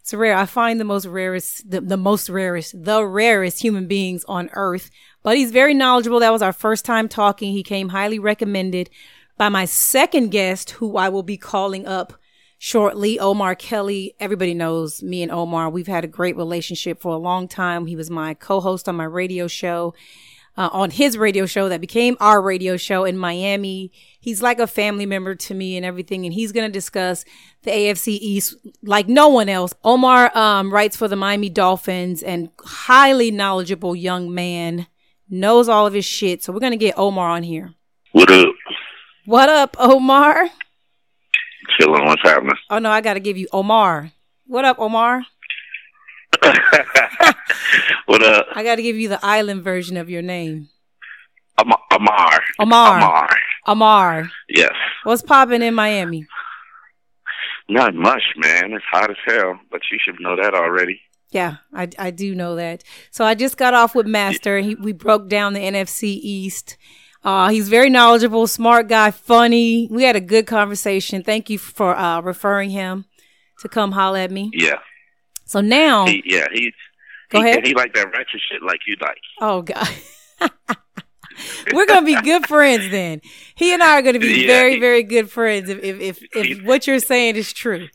It's rare. I find the most rarest, the, the most rarest, the rarest human beings on earth. But he's very knowledgeable. That was our first time talking. He came highly recommended by my second guest, who I will be calling up shortly. Omar Kelly. Everybody knows me and Omar. We've had a great relationship for a long time. He was my co-host on my radio show uh, on his radio show that became our radio show in Miami. He's like a family member to me and everything. And he's going to discuss the AFC East like no one else. Omar um, writes for the Miami Dolphins and highly knowledgeable young man, knows all of his shit. So we're going to get Omar on here. What up? What up, Omar? Chilling. What's happening? Oh, no, I got to give you Omar. What up, Omar? what up? I got to give you the island version of your name. Amar. Amar. Amar. Amar. Yes. What's popping in Miami? Not much, man. It's hot as hell, but you should know that already. Yeah, I, I do know that. So I just got off with Master. He, we broke down the NFC East. Uh, he's very knowledgeable, smart guy, funny. We had a good conversation. Thank you for uh, referring him to come holler at me. Yeah. So now, he, yeah, he's go he, ahead. He like that ratchet shit like you like. Oh God. We're gonna be good friends then. He and I are gonna be yeah, very, he, very good friends if if if, if what you're saying is true.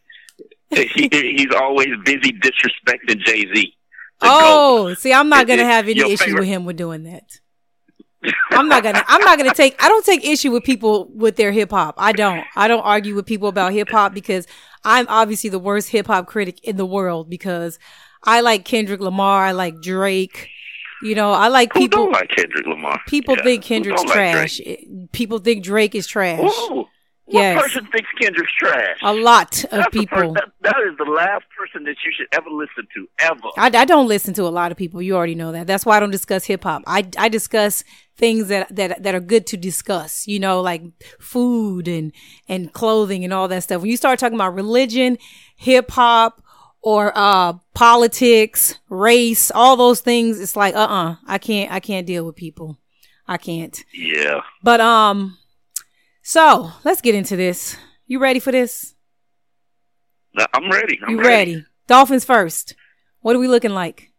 he, he's always busy disrespecting Jay Z. Oh, see, I'm not gonna have any issue favorite. with him with doing that. I'm not gonna. I'm not gonna take. I don't take issue with people with their hip hop. I don't. I don't argue with people about hip hop because I'm obviously the worst hip hop critic in the world because I like Kendrick Lamar. I like Drake. You know, I like people. Who don't like Kendrick Lamar? People yeah. think Kendrick's trash. Like people think Drake is trash. Ooh. What yes. person thinks Kendrick's trash? A lot of That's people. that, that is the last person that you should ever listen to, ever. I, I don't listen to a lot of people. You already know that. That's why I don't discuss hip hop. I, I discuss things that, that, that are good to discuss, you know, like food and, and clothing and all that stuff. When you start talking about religion, hip hop, or uh politics, race, all those things, it's like uh uh-uh, uh I can't I can't deal with people. I can't. Yeah. But um so let's get into this. You ready for this? I'm ready. I'm you ready. ready? Dolphins first. What are we looking like?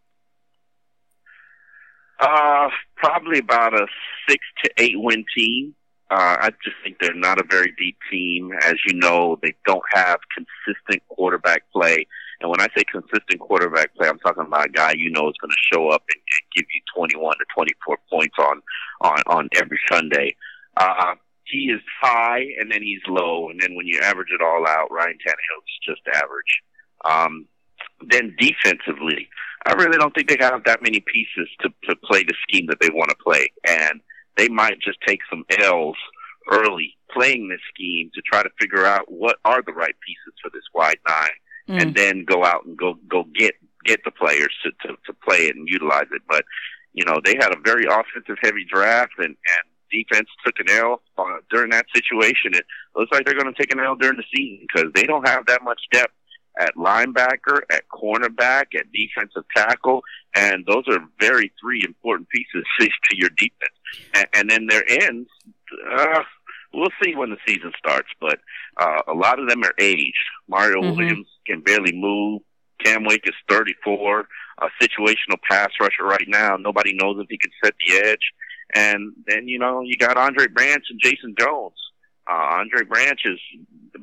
Uh, probably about a six to eight win team. Uh, I just think they're not a very deep team. As you know, they don't have consistent quarterback play. And when I say consistent quarterback play, I'm talking about a guy you know is going to show up and, and give you 21 to 24 points on on on every Sunday. Uh, he is high and then he's low, and then when you average it all out, Ryan Tannehill is just average. Um, then defensively, I really don't think they have that many pieces to to play the scheme that they want to play, and they might just take some L's early playing this scheme to try to figure out what are the right pieces for this wide nine, mm. and then go out and go go get get the players to, to to play it and utilize it. But you know they had a very offensive heavy draft, and and defense took an L uh, during that situation. It looks like they're going to take an L during the season because they don't have that much depth at linebacker, at cornerback, at defensive tackle, and those are very three important pieces to your defense. And, and then their ends, uh, we'll see when the season starts, but uh, a lot of them are aged. Mario mm-hmm. Williams can barely move. Cam Wake is 34, a situational pass rusher right now. Nobody knows if he can set the edge. And then, you know, you got Andre Branch and Jason Jones. Uh, Andre Branch has,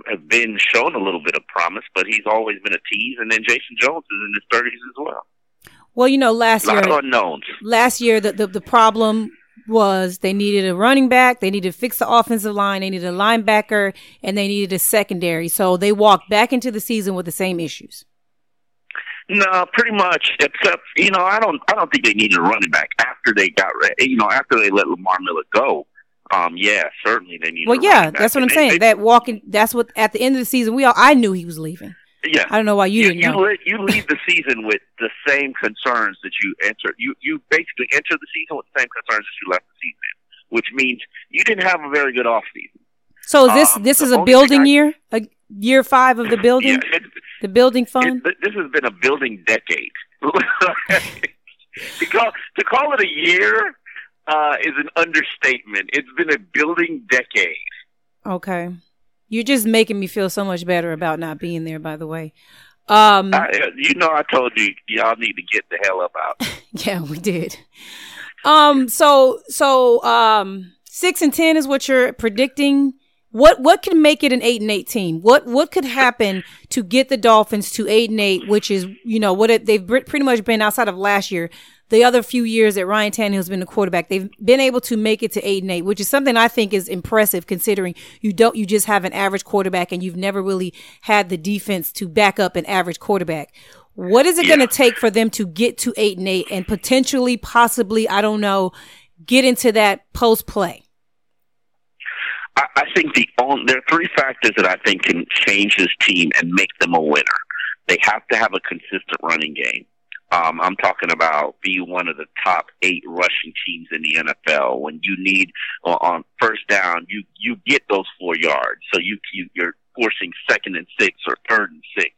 has been shown a little bit of promise, but he's always been a tease. And then Jason Jones is in his 30s as well. Well, you know, last a lot year, of unknowns. Last year, the, the, the problem was they needed a running back, they needed to fix the offensive line, they needed a linebacker, and they needed a secondary. So they walked back into the season with the same issues. No, pretty much. Except, you know, I don't, I don't think they needed a running back after they got, you know, after they let Lamar Miller go. Um, yeah, certainly they need. Well, yeah, that's what I'm saying. They, that walking, that's what at the end of the season we all. I knew he was leaving. Yeah, I don't know why you, you didn't you know. you leave the season with the same concerns that you enter. You you basically enter the season with the same concerns that you left the season in, which means you didn't have a very good off season. So this Um, this is a building I- year, a year five of the building, Yeah, it, the building fund. it, this has been a building decade. to call to call it a year uh, is an understatement. It's been a building decade. Okay, you're just making me feel so much better about not being there. By the way, um, I, you know, I told you y'all need to get the hell up out. yeah, we did. Um, so so um, six and ten is what you're predicting. What what can make it an eight and eight team? What what could happen to get the Dolphins to eight and eight, which is you know what it, they've pretty much been outside of last year. The other few years that Ryan Tannehill's been the quarterback, they've been able to make it to eight and eight, which is something I think is impressive considering you don't you just have an average quarterback and you've never really had the defense to back up an average quarterback. What is it going to take for them to get to eight and eight and potentially, possibly, I don't know, get into that post play? I, I think the on, there are three factors that I think can change this team and make them a winner. They have to have a consistent running game. Um, I'm talking about be one of the top eight rushing teams in the NFL. When you need uh, on first down, you you get those four yards, so you, you you're forcing second and six or third and six.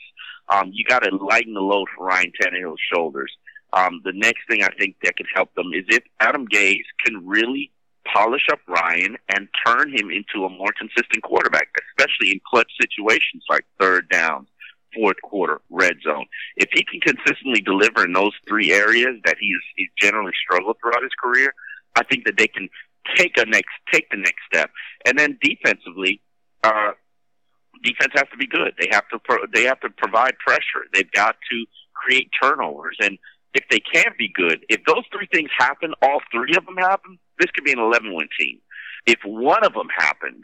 Um, you got to lighten the load for Ryan Tannehill's shoulders. Um, the next thing I think that can help them is if Adam Gase can really polish up Ryan and turn him into a more consistent quarterback, especially in clutch situations like third down, fourth quarter, red zone. If he can consistently deliver in those three areas that he's, he's generally struggled throughout his career, I think that they can take a next take the next step. And then defensively, uh, defense has to be good. They have to pro- they have to provide pressure. They've got to create turnovers. And if they can't be good, if those three things happen, all three of them happen, this could be an 11 win team. If one of them happens,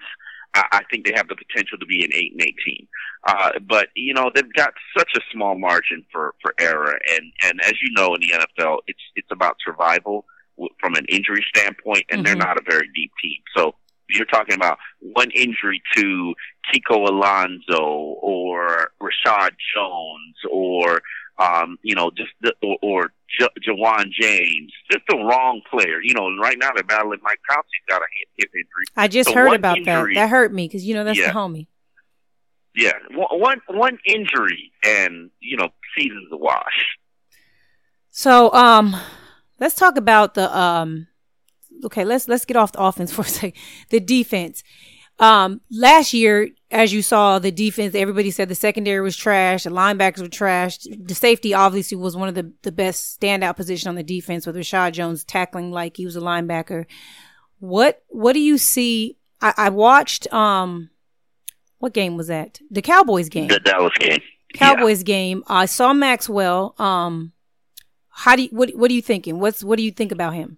I, think they have the potential to be an 8 and 8 team. Uh, but, you know, they've got such a small margin for, for error. And, and as you know, in the NFL, it's, it's about survival from an injury standpoint, and they're Mhm. not a very deep team. So you're talking about one injury to Kiko Alonso or Reshad Jones or um, you know, just the, or, or J- Ja'Wuan James, just the wrong player. You know, right now they're battling Mike Pouncey's got a hip, hip injury. I just So heard about injury- that. That hurt me because you know that's Yeah. the homie. Yeah, one one, one injury and you know, season's a wash. So, um, let's talk about the um. Okay, let's let's get off the offense for a second. The defense. Um, last year, as you saw, the defense. Everybody said the secondary was trash. The linebackers were trash. The safety obviously was one of the the best standout position on the defense with Reshad Jones tackling like he was a linebacker. What what do you see? I, I watched um, what game was that? The Cowboys game. The Dallas game. Cowboys game. I saw Maxwell. Um, how do you, what what are you thinking? What's what do you think about him?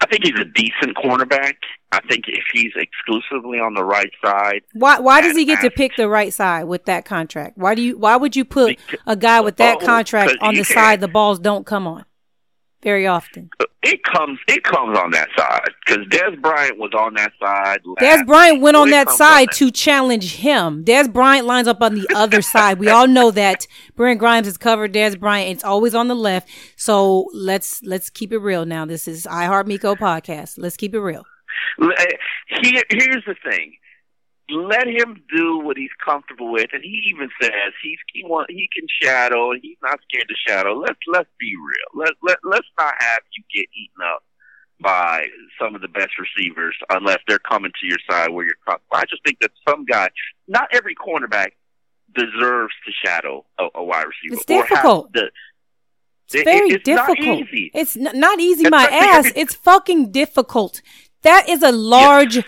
I think he's a decent cornerback. I think if he's exclusively on the right side, Why why does he get to pick the right side with that contract? Why do you why would you put a guy with that contract on the side the balls don't come on very often? it comes it comes on that side because Dez Bryant was on that side. Dez Bryant went on that side that- to challenge him. Dez Bryant lines up on the other side. We all know that. Brent Grimes has covered Dez Bryant. It's always on the left. So let's let's keep it real now. This is I Heart Miko podcast. Let's keep it real. Uh, Here, here's the thing. Let him do what he's comfortable with, and he even says he's he want he can shadow, and he's not scared to shadow. Let's let's be real. Let let let's not have you get eaten up by some of the best receivers unless they're coming to your side where you're comfortable. I just think that some guy, not every cornerback deserves to shadow a, a wide receiver. It's or difficult. The, It's It- very it's not difficult. easy. It's n- not easy, my Especially ass. It's fucking difficult. That is a large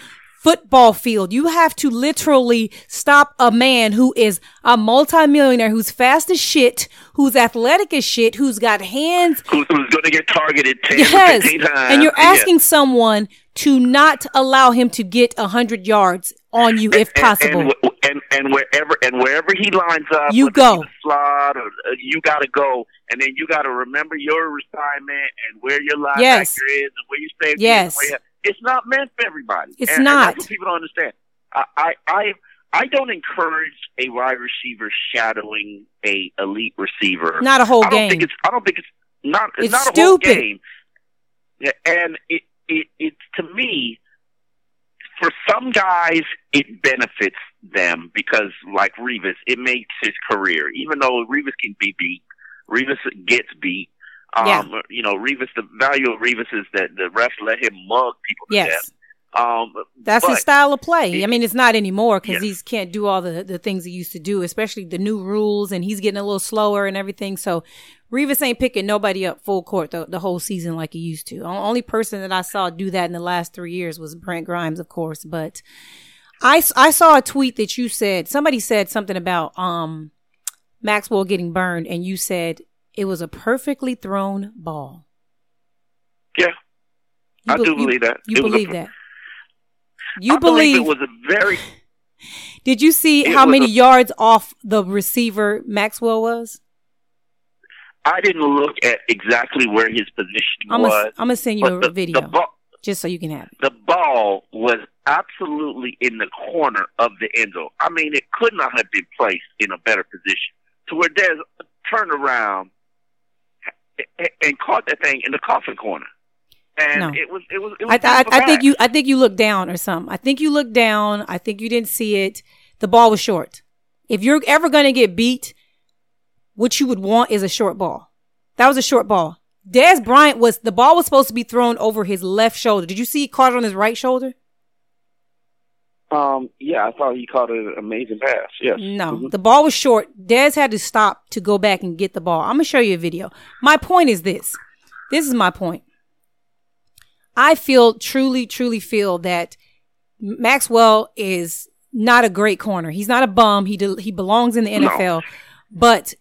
football field. You have to literally stop a man who is a multimillionaire, who's fast as shit, who's athletic as shit, who's got hands. who's, who's going to get targeted 10 Yes. 15 times. And you're Yeah. asking someone to not allow him to get a hundred yards on you if And- possible. And, and, and wherever and wherever he lines up, You go. slot or uh, you got to go, and then you got to remember your assignment and where your linebacker Yes. is and where your same. Yes. It's not meant for everybody. It's And- and not. what people don't understand. I, I, I, I don't encourage a wide receiver shadowing a elite receiver. Not a whole I don't game. think it's. I don't think it's not. It's, It's not a whole game. Yeah, and it, it, it to me, for some guys, it benefits them because, like Revis, it makes his career. Even though Revis can be beat, Revis gets beat. Um, Yeah. You know, Revis. The value of Revis is that the refs let him mug people to yes. death. Um, That's his style of play. I mean, it's not anymore because Yeah. he can't do all the, the things he used to do, especially the new rules, and he's getting a little slower and everything. So Revis ain't picking nobody up full court the, the whole season like he used to. The only person that I saw do that in the last three years was Brent Grimes, of course. But I, I saw a tweet that you said somebody said something about um Maxwell getting burned, and you said it was a perfectly thrown ball. Yeah, You I be- do you- believe that. You It was a- believe that? You I believe it was a very. Did you see how many a- yards off the receiver Maxwell was? I didn't look at exactly where his position I'm was. I'm gonna send you a the, video The ball, just so you can have it. the ball was absolutely in the corner of the end zone. I mean, it could not have been placed in a better position to where Dez turned around and, caught that thing in the coffin corner. And No. it was it was. It was I, I, I think you I think you looked down or something. I think you looked down. I think you didn't see it. The ball was short. If you're ever gonna get beat, what you would want is a short ball. That was a short ball. Dez Bryant was the ball was supposed to be thrown over his left shoulder. Did you see he caught on his right shoulder? Um. Yeah, I thought he caught an amazing pass. Yes. No, Mhm. the ball was short. Dez had to stop to go back and get the ball. I'm gonna show you a video. My point is this. This is my point. I feel truly, truly feel that Maxwell is not a great corner. He's not a bum. He de- he belongs in the No. NFL, but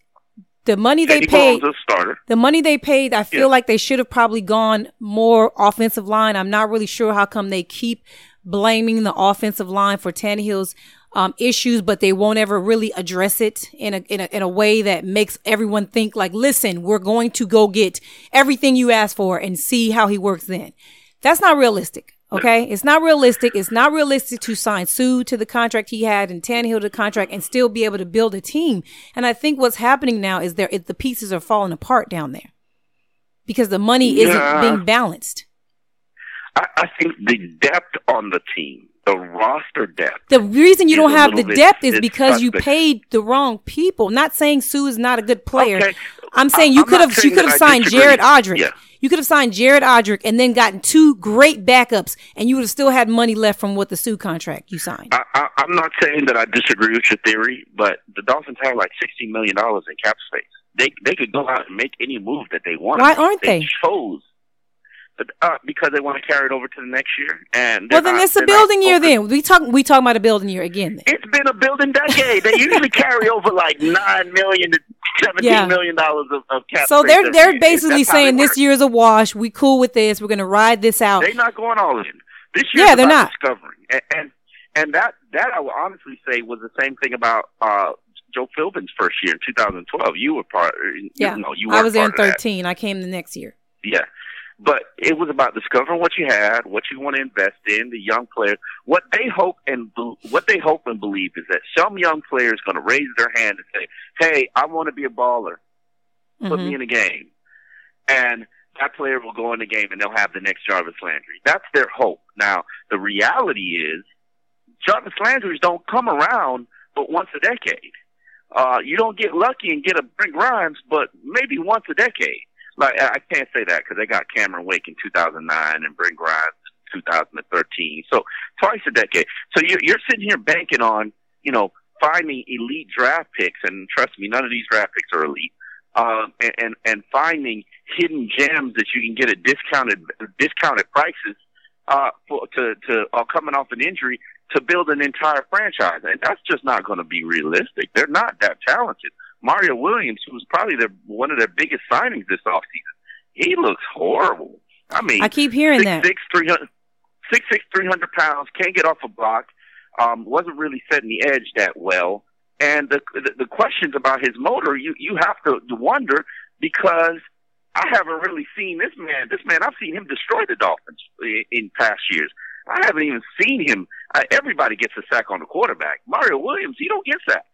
the money they paid, belongs as a starter. the money they paid, I feel Yeah. like they should have probably gone more offensive line. I'm not really sure how come they keep blaming the offensive line for Tannehill's um, issues, but they won't ever really address it in a, in a in a way that makes everyone think like, listen, we're going to go get everything you asked for and see how he works then. That's not realistic. Okay, it's not realistic. It's not realistic to sign Suh to the contract he had and Tannehill to the contract and still be able to build a team. And I think what's happening now is there it, the pieces are falling apart down there because the money isn't being balanced. I, I think the depth on the team, the roster depth. The reason you don't have the bit- depth is because you paid the wrong people. Not saying Suh is not a good player. Okay. I'm saying you could have you could have signed. Jared Odrick. Yeah. You could have signed Jared Odrick and then gotten two great backups, and you would have still had money left from what the Suh contract you signed. I, I'm not saying that I disagree with your theory, but the Dolphins have like sixty million dollars in cap space. They they could go out and make any move that they want. Why aren't they? They chose uh, because they want to carry it over to the next year. And Well, then not- it's a building year. Then we talk we talking about a building year again. Then. It's been a building decade. They usually carry over like nine million to seventeen Yeah. million dollars of, of cap. So they're they're year. basically That's saying this year is a wash. We cool with this. We're gonna ride this out. They're not going all in. This year, Yeah, they're not. discovering, and, and and that that I will honestly say was the same thing about uh Joe Philbin's first year in 2012. You were part. You Yeah. know, you I was in part of that. 13. I came the next year. Yeah. But it was about discovering what you had, what you want to invest in, the young players. What they hope and what they hope and believe is that some young player is going to raise their hand and say, "Hey, I want to be a baller. Put Mhm. me in a game." And that player will go in the game and they'll have the next Jarvis Landry. That's their hope. Now, the reality is Jarvis Landrys don't come around but once a decade. Uh, you don't get lucky and get a Brent Grimes, but maybe once a decade. Like I can't say that because they got Cameron Wake in 2009 and Brent Grimes in 2013. So twice a decade. So you're, you're sitting here banking on you know finding elite draft picks, and trust me, none of these draft picks are elite. Um, and, and and finding hidden gems that you can get at discounted discounted prices uh, for, to to uh, coming off an injury to build an entire franchise, and that's just not going to be realistic. They're not that talented. Mario Williams, who was probably their one of their biggest signings this offseason, he looks horrible. I mean, I keep hearing six, that. six, three hundred, six, six, three hundred pounds, can't get off a block, um, wasn't really setting the edge that well. And the, the the questions about his motor, you you have to wonder because I haven't really seen this man. This man, I've seen him destroy the Dolphins in, in past years. I haven't even seen him. Uh, everybody gets a sack on the quarterback. Mario Williams, he don't get sacks.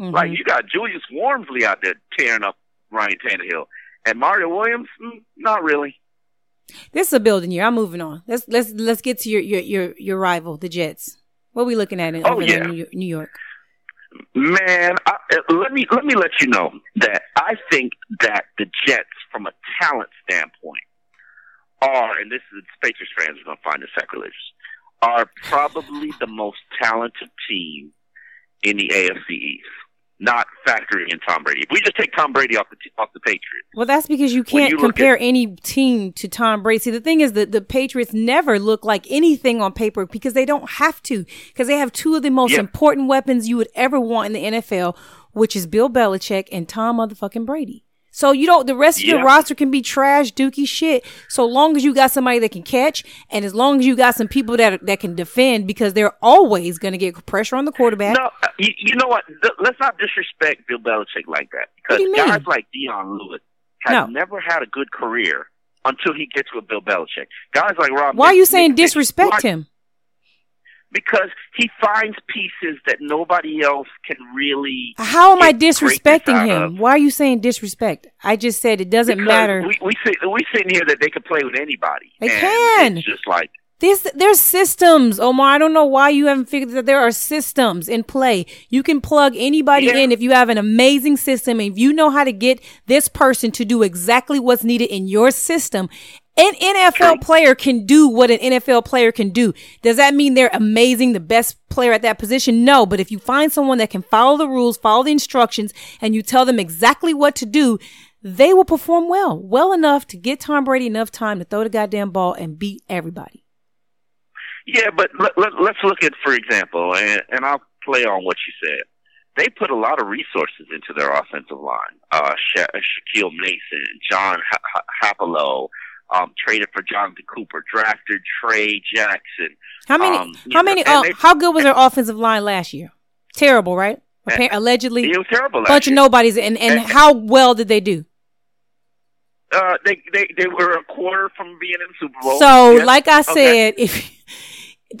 Mhm. Like you got Julius Wormsley out there tearing up Ryan Tannehill, and Mario Williams, mm, not really. This is a building year. I'm moving on. Let's let's let's get to your your your, your rival, the Jets. What are we looking at in Oh, yeah. New York- New York? Man, I, let me let me let you know that I think that the Jets, from a talent standpoint, are and this is Patriots fans are going to find this sacrilegious, are probably the most talented team in the AFC East. Not factoring in Tom Brady. If we just take Tom Brady off the off the Patriots, Well, that's because you can't you compare at- any team to Tom Brady. See, the thing is that the Patriots never look like anything on paper because they don't have to, because they have two of the most Yeah. important weapons you would ever want in the NFL, which is Bill Belichick and Tom motherfucking Brady. So you don't. The rest of your roster can be trash, dookie shit. So long as you got somebody that can catch, and as long as you got some people that that can defend, because they're always going to get pressure on the quarterback. no, uh, you, you know what? Th- Let's not disrespect Bill Belichick like that because guys like Dion Lewis have No. never had a good career until he gets with Bill Belichick. Guys like Rob. Why are you saying Nick- disrespect why- him? Because he finds pieces that nobody else can really. How am I disrespecting him? of. Why are you saying disrespect? I just said it doesn't Because matter. We we sit, we sitting here that they can play with anybody. They can. It's just like This there's systems, Omar. I don't know why you haven't figured that there are systems in play. You can plug anybody Yeah. in if you have an amazing system and if you know how to get this person to do exactly what's needed in your system. An NFL player can do what an NFL player can do. Does that mean they're amazing, the best player at that position? No, but if you find someone that can follow the rules, follow the instructions, and you tell them exactly what to do, they will perform well, well enough to get Tom Brady enough time to throw the goddamn ball and beat everybody. yeah, but let, let, let's look at for example, and, and I'll play on what you said. They put a lot of resources into their offensive line. Uh, Sha- Shaquille Mason, John ha- Hapalo, um, traded for Jonathan Cooper, drafted Trey Jackson. How many? Um, how know, many? Uh, they- how good was their offensive line last year? Terrible, right? Allegedly, It was terrible. bunch of nobodies. And and And- how well did they do? Uh, they, they they were a quarter from being in the Super Bowl. So, Yes. like I Okay. said, if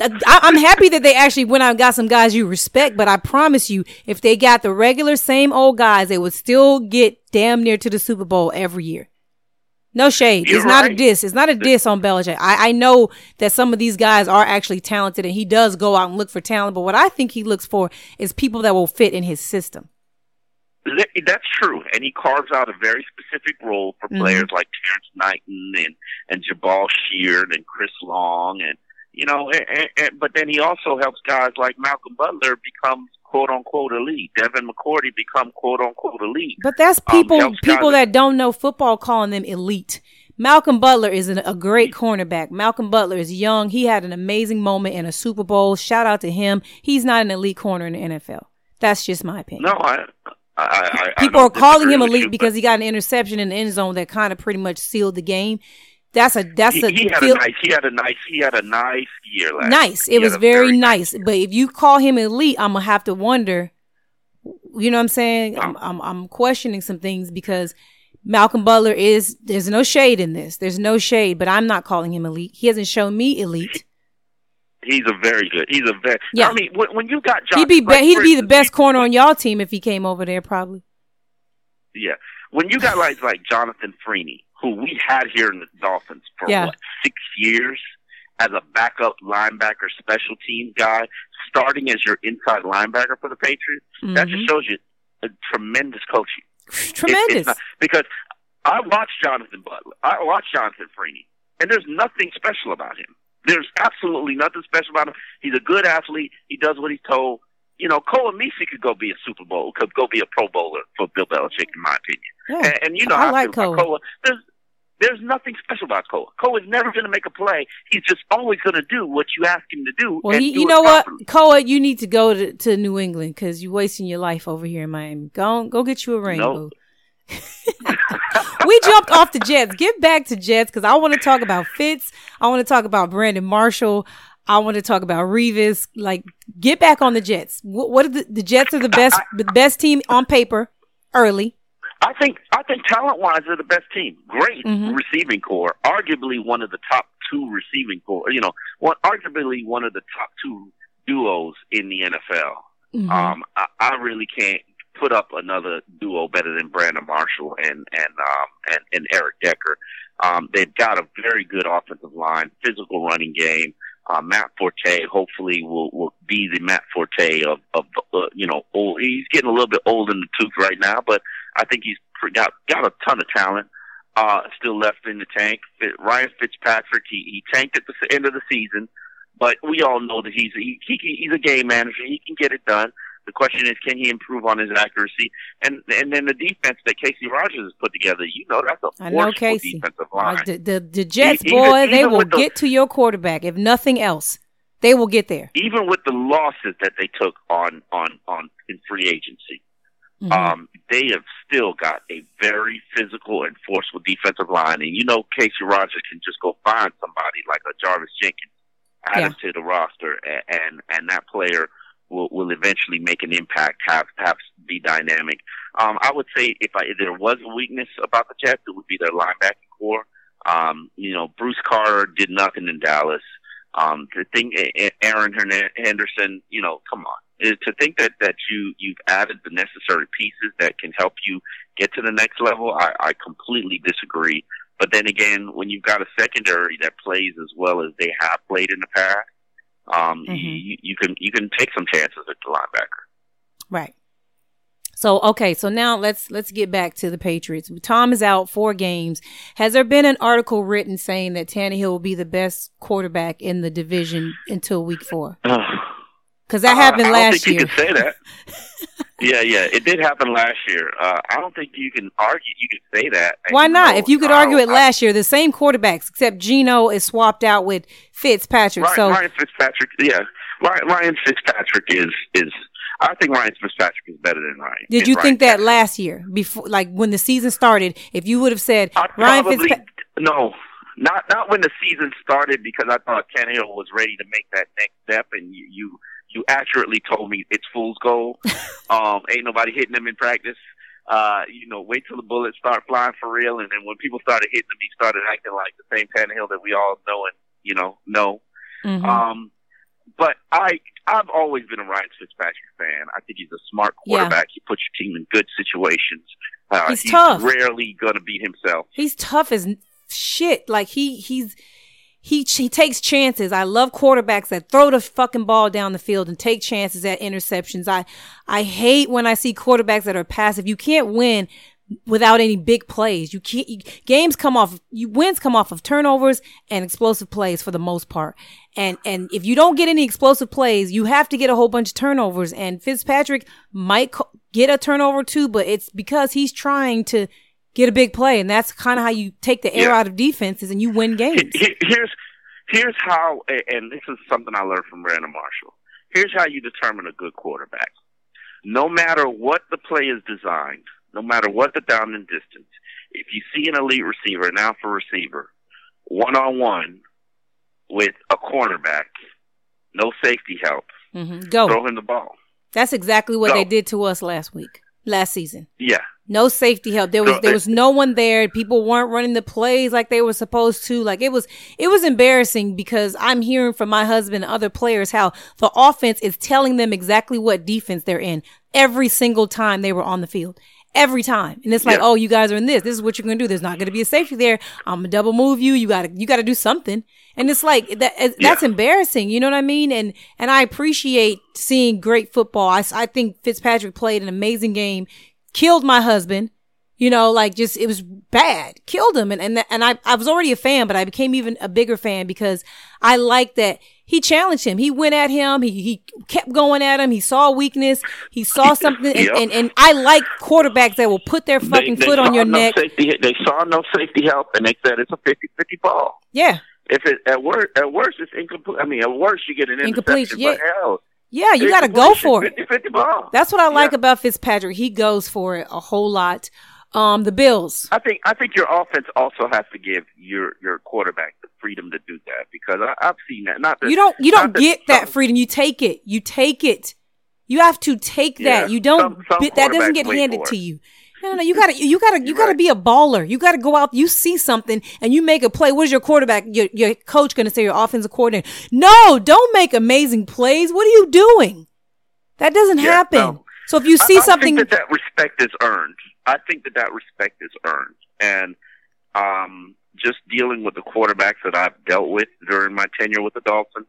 I, I'm happy that they actually went out and got some guys you respect, but I promise you, if they got the regular same old guys, they would still get damn near to the Super Bowl every year. No shade. You're it's not a right. diss. It's not a diss on Belichick. I, I know that some of these guys are actually talented and he does go out and look for talent, but what I think he looks for is people that will fit in his system. That's true, and he carves out a very specific role for Mhm. players like Terrence Knighton and and Jabaal Sheard and Chris Long, and you know, and, and, but then he also helps guys like Malcolm Butler become quote unquote elite. Devin McCourty become quote unquote elite. But that's Um, people guys people that- don't know football calling them elite. Malcolm Butler is an, a great cornerback. Malcolm Butler is young. He had an amazing moment in a Super Bowl. Shout out to him. He's not an elite corner in the NFL. That's just my opinion. No, I. I, I, I People don't are calling him elite you, because he got an interception in the end zone that kind of pretty much sealed the game. That's a that's he, a he had feel- a nice. He had a nice. He had a nice year last. nice. It was a very, nice. But if you call him elite, I'm gonna have to wonder. You know what I'm saying? I'm I'm, I'm questioning some things because Malcolm Butler is. There's no shade in this. There's no shade, but I'm not calling him elite. He hasn't shown me elite. He's a very good. He's a very. Yeah. I mean, when, when you got John, He'd be, be like, he'd be the best corner on y'all team if he came over there. Probably. Yeah. When you got like like Jonathan Freeny, who we had here in the Dolphins for Yeah. what six years as a backup linebacker, special teams guy, starting as your inside linebacker for the Patriots, that Mhm. just shows you a tremendous coaching. It- Tremendous. not- because I watched Jonathan Butler, I watched Jonathan Freeny, and there's nothing special about him. There's absolutely nothing special about him. He's a good athlete. He does what he's told. You know, Koa Misi could go be a Super Bowl, could go be a Pro Bowler for Bill Belichick, in my opinion. Yeah. And, and you know, I how like Koa. Koa. There's there's nothing special about Koa. Koa is never going to make a play. He's just always going to do what you ask him to do. Well, and he, do you know what, Koa, you need to go to, to New England because you're wasting your life over here in Miami. Go on, go get you a ring, No. we jumped off the Jets. Get back to Jets because I want to talk about Fitz. I want to talk about Brandon Marshall. I want to talk about Revis. Like, get back on the Jets. What, what are the, the Jets are the best, the best team on paper early. I think I think talent wise they're the best team. Great Mhm. receiving core, arguably one of the top two receiving core. You know, one arguably one of the top two duos in the NFL. Mhm. Um, I, I really can't put up another duo better than Brandon Marshall and and um and, and Eric Decker. Um, they've got a very good offensive line, physical running game. Uh, Matt Forte hopefully will will be the Matt Forte of of uh, you know old. He's getting a little bit old in the tooth right now, but I think he's got got a ton of talent uh, still left in the tank. Ryan Fitzpatrick, he, he tanked at the end of the season, but we all know that he's he, he he's a game manager. He can get it done. The question is, can he improve on his accuracy? And and then the defense that Kacy Rodgers has put together, you know, that's a I know forceful Kacy. defensive line. the, the the Jets, Even- boy, they even will the- get to your quarterback. If nothing else, they will get there. Even with the losses that they took on on on in free agency, Mhm. um, they have still got a very physical and forceful defensive line. And you know, Kacy Rodgers can just go find somebody like a Jarvis Jenkins, add him to the roster, and and, and that player will, will eventually make an impact, have have be dynamic. Um, I would say if, I, if there was a weakness about the Jets, it would be their linebacking core. Um, you know, Bruce Carter did nothing in Dallas. Um, to think Erin Henderson, you know, come on. To think that that you you've added the necessary pieces that can help you get to the next level, I, I completely disagree. But then again, when you've got a secondary that plays as well as they have played in the past, um, Mhm. you, you can you can take some chances at the linebacker. Right. So okay, so now let's let's get back to the Patriots. Tom is out four games. Has there been an article written saying that Tannehill will be the best quarterback in the division until week four? Because that happened Uh, I don't last think year. You can say that. Yeah, yeah, it did happen last year. Uh, I don't think you can argue. You can say that. Why not? know, if you could argue it last year, the same quarterbacks, except Geno is swapped out with Fitzpatrick. Ryan, so Ryan Fitzpatrick, yeah, Ryan, Ryan Fitzpatrick is is. I think Ryan Fitzpatrick is better than Ryan. did you Ryan think that last year, before, like when the season started? If you would have said I Ryan probably Fitzpatrick, no, not not when the season started because I thought Tannehill was ready to make that next step, and you you, you accurately told me it's fool's gold. um, ain't nobody hitting him in practice. Uh, you know, wait till the bullets start flying for real, and then when people started hitting him, he started acting like the same Tannehill that we all know and you know know. Mhm. Um, but I, I've always been a Ryan Fitzpatrick fan. I think he's a smart Yeah. quarterback. He puts your team in good situations. Uh, He's tough. rarely going to beat himself. he's tough as shit. Like he he's he he takes chances. I love quarterbacks that throw the fucking ball down the field and take chances at interceptions. I I hate when I see quarterbacks that are passive. You can't win without any big plays. You can't you, games come off you wins come off of turnovers and explosive plays for the most part. And and if you don't get any explosive plays, you have to get a whole bunch of turnovers and Fitzpatrick might co- get a turnover too, but it's because he's trying to get a big play and that's kind of how you take the air Yeah. out of defenses and you win games. Here's here's how, and this is something I learned from Brandon Marshall. Here's how you determine a good quarterback. No matter what the play is designed, no matter what the down and distance, if you see an elite receiver, an alpha receiver, one on one with a cornerback, no safety help, hmm Go. throw him the ball. That's exactly what Go. they did to us last week, last season. Yeah, No safety help. There was there was no one there. People weren't running the plays like they were supposed to. Like it was it was embarrassing because I'm hearing from my husband and other players how the offense is telling them exactly what defense they're in every single time they were on the field. Every time. And it's like, Yeah. oh, you guys are in this. This is what you're gonna do. There's not gonna be a safety there. I'm gonna double move you. You gotta you gotta do something. And it's like that that's Yeah. embarrassing. You know what I mean? And and I appreciate seeing great football. I I think Fitzpatrick played an amazing game killed my husband. You know, like just it was bad. Killed him, and and and I I was already a fan, but I became even a bigger fan because I like that he challenged him. He went at him. He he kept going at him. He saw weakness. He saw something, and, Yep. and and I like quarterbacks that will put their fucking they, they foot on your no neck. Safety, they saw no safety help, and they said it's a 50-50 ball. Yeah, If it at worst, at worst it's incomplete. I mean, at worst you get an Incomplete, yeah. Hell, yeah, you got to go for it. 50-50 ball. That's what I like Yeah. about Fitzpatrick. He goes for it a whole lot. Um, the Bills. I think I think your offense also has to give your your quarterback freedom to do that because I, I've seen that. Not that You don't you don't that get that some- freedom. You take it. You take it. You have to take Yeah, that. You don't some- some that doesn't get handed to you. No, no, no. You gotta, you gotta, you gotta be a baller. You gotta go out. You see something and you make a play. What is your quarterback, your, your coach gonna say? Your offensive coordinator? No, don't make amazing plays. What are you doing? That doesn't Yeah, happen. no. So if you see I, I something, think that that respect is earned. I think that that respect is earned, and um, just dealing with the quarterbacks that I've dealt with during my tenure with the Dolphins,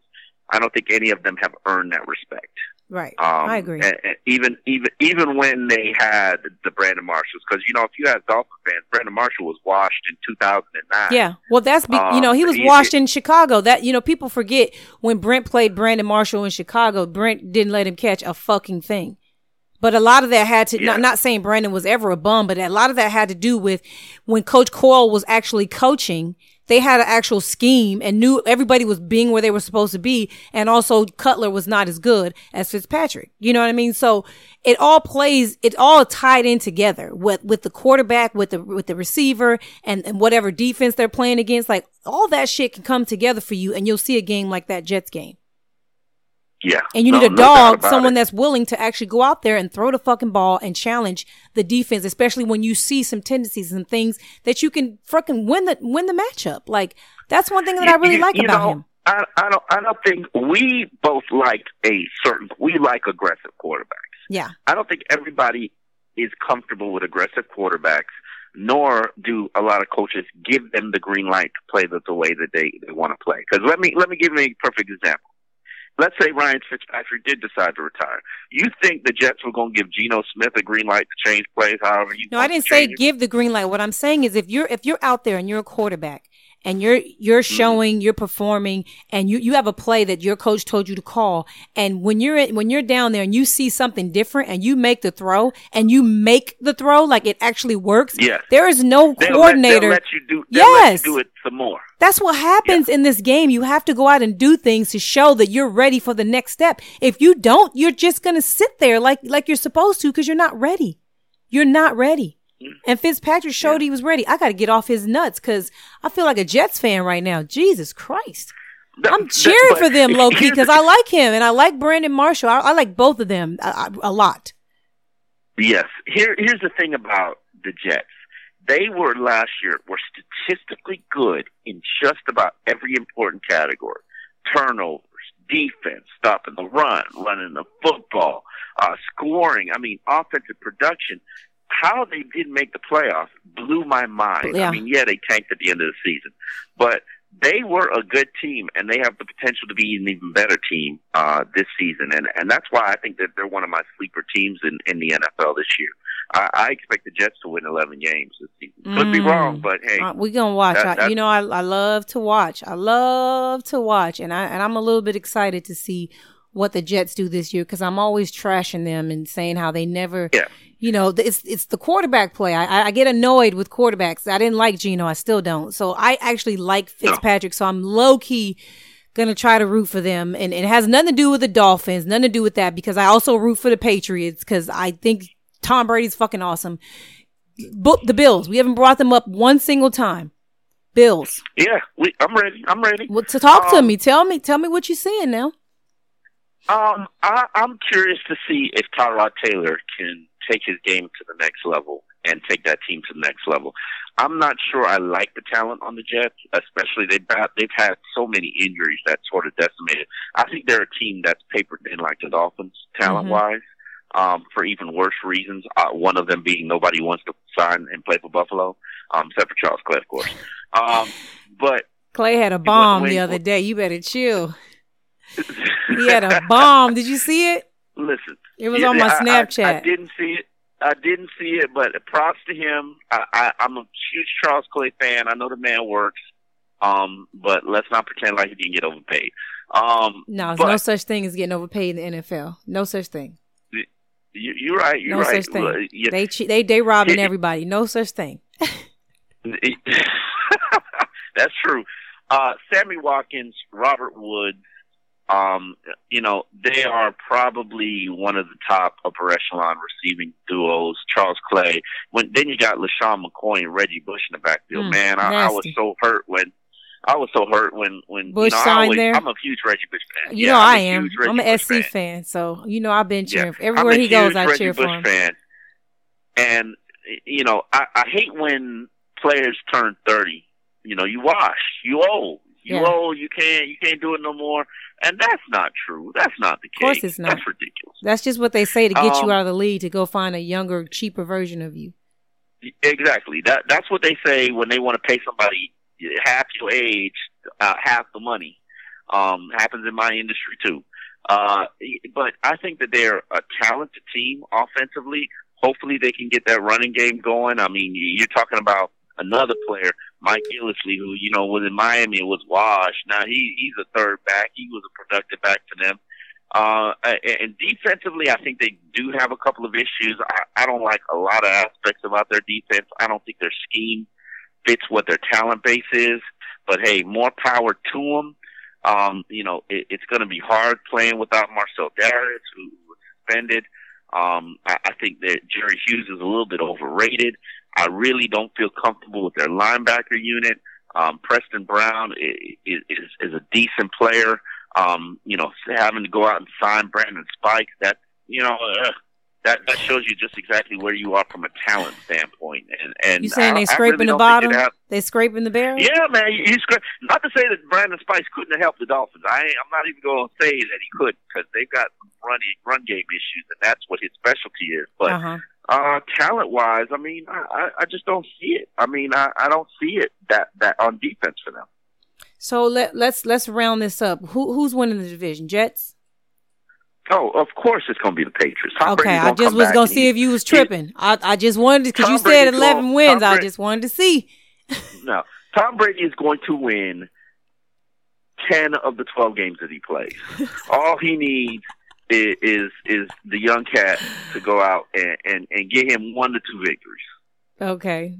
I don't think any of them have earned that respect. right? Um, I agree. and- and even even even when they had the Brandon Marshalls, because you know if you had Dolphin fans, Brandon Marshall was washed in 2009. Yeah, well, that's be, you know he Um, was he- washed in Chicago. That you know people forget when Brent played Brandon Marshall in Chicago. Brent didn't let him catch a fucking thing. But a lot of that had to Yeah. not not saying Brandon was ever a bum, but a lot of that had to do with when Coach Coyle was actually coaching. They had an actual scheme and knew everybody was being where they were supposed to be, and also Cutler was not as good as Fitzpatrick. You know what I mean? So it all plays, it all tied in together with with the quarterback, with the with the receiver, and, and whatever defense they're playing against. Like all that shit can come together for you, and you'll see a game like that Jets game. Yeah. And you No- need a no dog, someone it. that's willing to actually go out there and throw the fucking ball and challenge the defense, especially when you see some tendencies and things that you can fucking win the win the matchup. Like that's one thing that I really You- like you about know, him. I, I don't. I don't think we both like a certain. We like aggressive quarterbacks. Yeah. I don't think everybody is comfortable with aggressive quarterbacks, nor do a lot of coaches give them the green light to play the, the way that they, they want to play. Because let me let me give you a perfect example. Let's say Ryan Fitzpatrick did decide to retire. You think the Jets were going to give Geno Smith a green light to change plays however you No, I didn't say give the green light. What I'm saying is if you're if you're out there and you're a quarterback and you're you're Mm-hmm. showing, you're performing, and you you have a play that your coach told you to call, and when you're in, when you're down there and you see something different and you make the throw and you make the throw like it actually works, Yes. there is no They'll coordinator. Let, let you do. Yes. you do it some more. That's what happens in this game. You have to go out and do things to show that you're ready for the next step. If you don't, you're just going to sit there like like you're supposed to because you're not ready. You're not ready. And Fitzpatrick showed he was ready. I got to get off his nuts because I feel like a Jets fan right now. Jesus Christ. That- I'm that- cheering but for them, low key, because I like him and I like Brandon Marshall. I, I like both of them a, a- a lot. Yes. Here, here's the thing about the Jets. They were last year were statistically good in just about every important category: turnovers, defense, stopping the run, running the football, uh, scoring. I mean, offensive production. How they didn't make the playoffs blew my mind. Yeah. I mean, yeah, they tanked at the end of the season, but they were a good team, and they have the potential to be an even better team uh, this season. And and that's why I think that they're one of my sleeper teams in, in the NFL this year. I, I expect the Jets to win 11 games this season. Could be Mm. wrong, but hey, Uh, we gonna watch. that- I, you know, I, I love to watch. I love to watch, and I and I'm a little bit excited to see what the Jets do this year because I'm always trashing them and saying how they never. Yeah. You know, it's it's the quarterback play. I, I- get annoyed with quarterbacks. I didn't like Geno. I still don't. So I actually like Fitzpatrick. So I'm low key gonna try to root for them, and it has nothing to do with the Dolphins. Nothing to do with that because I also root for the Patriots because I think Tom Brady's fucking awesome. But the Bills, we haven't brought them up one single time. Bills. yeah, we, I'm ready. I'm ready. Well, to talk to Um, me, tell me, tell me what you're seeing now. Um, I, I'm curious to see if Tyrod Taylor can take his game to the next level and take that team to the next level. I'm not sure I like the talent on the Jets, especially they've had, they've had so many injuries that sort of decimated. I think they're a team that's paper thin like the Dolphins, talent wise, um, for even worse reasons. Uh, one of them being nobody wants to sign and play for Buffalo, um, except for Charles Clay, of course. Um, but Clay had a bomb the other day. You better chill. He had a bomb. Did you see it? listen, It was Yeah, on my I- I- Snapchat. I, didn't see it. I didn't see it, but props to him. I, I, I'm a huge Charles Clay fan. I know the man works, um, but let's not pretend like he didn't get overpaid. Um, no, but no such thing as getting overpaid in the NFL. No such thing. you, you're right. You're No right. such thing. Yeah, They they they robbing everybody. No such thing. That's true. Uh, Sammy Watkins, Robert Woods, um, you know, they are probably one of the top upper echelon receiving duos. Charles Clay. When then you got LeSean McCoy and Reggie Bush in the backfield. Mm, Man, I, I was so hurt when I was so hurt when when Bush you know, signed always, there? I'm a huge Reggie Bush fan. You Yeah, know I'm I am. I'm an Bush SC fan. fan, so you know I've been cheering. Yeah. Everywhere he goes, I Reggie cheer for him. Fan. And you know, I, I hate when players turn thirty. You know, you wash, you old, you Yeah. old, you can't, you can't do it no more. And that's not true. That's not the case. Of course it's not. That's ridiculous. That's just what they say to get Um, you out of the league to go find a younger, cheaper version of you. Exactly. That that's what they say when they want to pay somebody half your age, uh, half the money. Um, happens in my industry too. Uh, but I think that they're a talented team offensively. Hopefully, they can get that running game going. I mean, you're talking about another player, Mike Gillislee, who you know was in Miami and was washed. Now he he's a third back. He was a productive back for them. Uh, and defensively, I think they do have a couple of issues. I, I don't like a lot of aspects about their defense. I don't think their scheme fits what their talent base is. But hey, more power to them. Um, you know, it, it's going to be hard playing without Marcell Dareus, who was suspended. Um, I, I think that Jerry Hughes is a little bit overrated. I really don't feel comfortable with their linebacker unit. Um, Preston Brown is, is, is a decent player. Um, you know, having to go out and sign Brandon Spikes, that, you know, uh, that, that shows you just exactly where you are from a talent standpoint. And, and You saying they scraping really the bottom? They scraping the barrel? yeah, man, he's great. Not to say that Brandon Spikes couldn't have helped the Dolphins. I I'm not even going to say that he couldn't because they've got some run run game issues, and that's what his specialty is. But Uh-huh. Uh, talent wise, I mean, I, I, just don't see it. I mean, I, I don't see it that that on defense for them. So let let's let's round this up. Who who's winning the division? Jets. Oh, of course it's going to be the Patriots. Tom Okay, I just was gonna see he- if you was tripping. I I just wanted because you said Brady's eleven going- wins. I just wanted to see. No, Tom Brady is going to win ten of the twelve games that he plays. All he needs is, is is the young cat to go out and, and and get him one to two victories. Okay.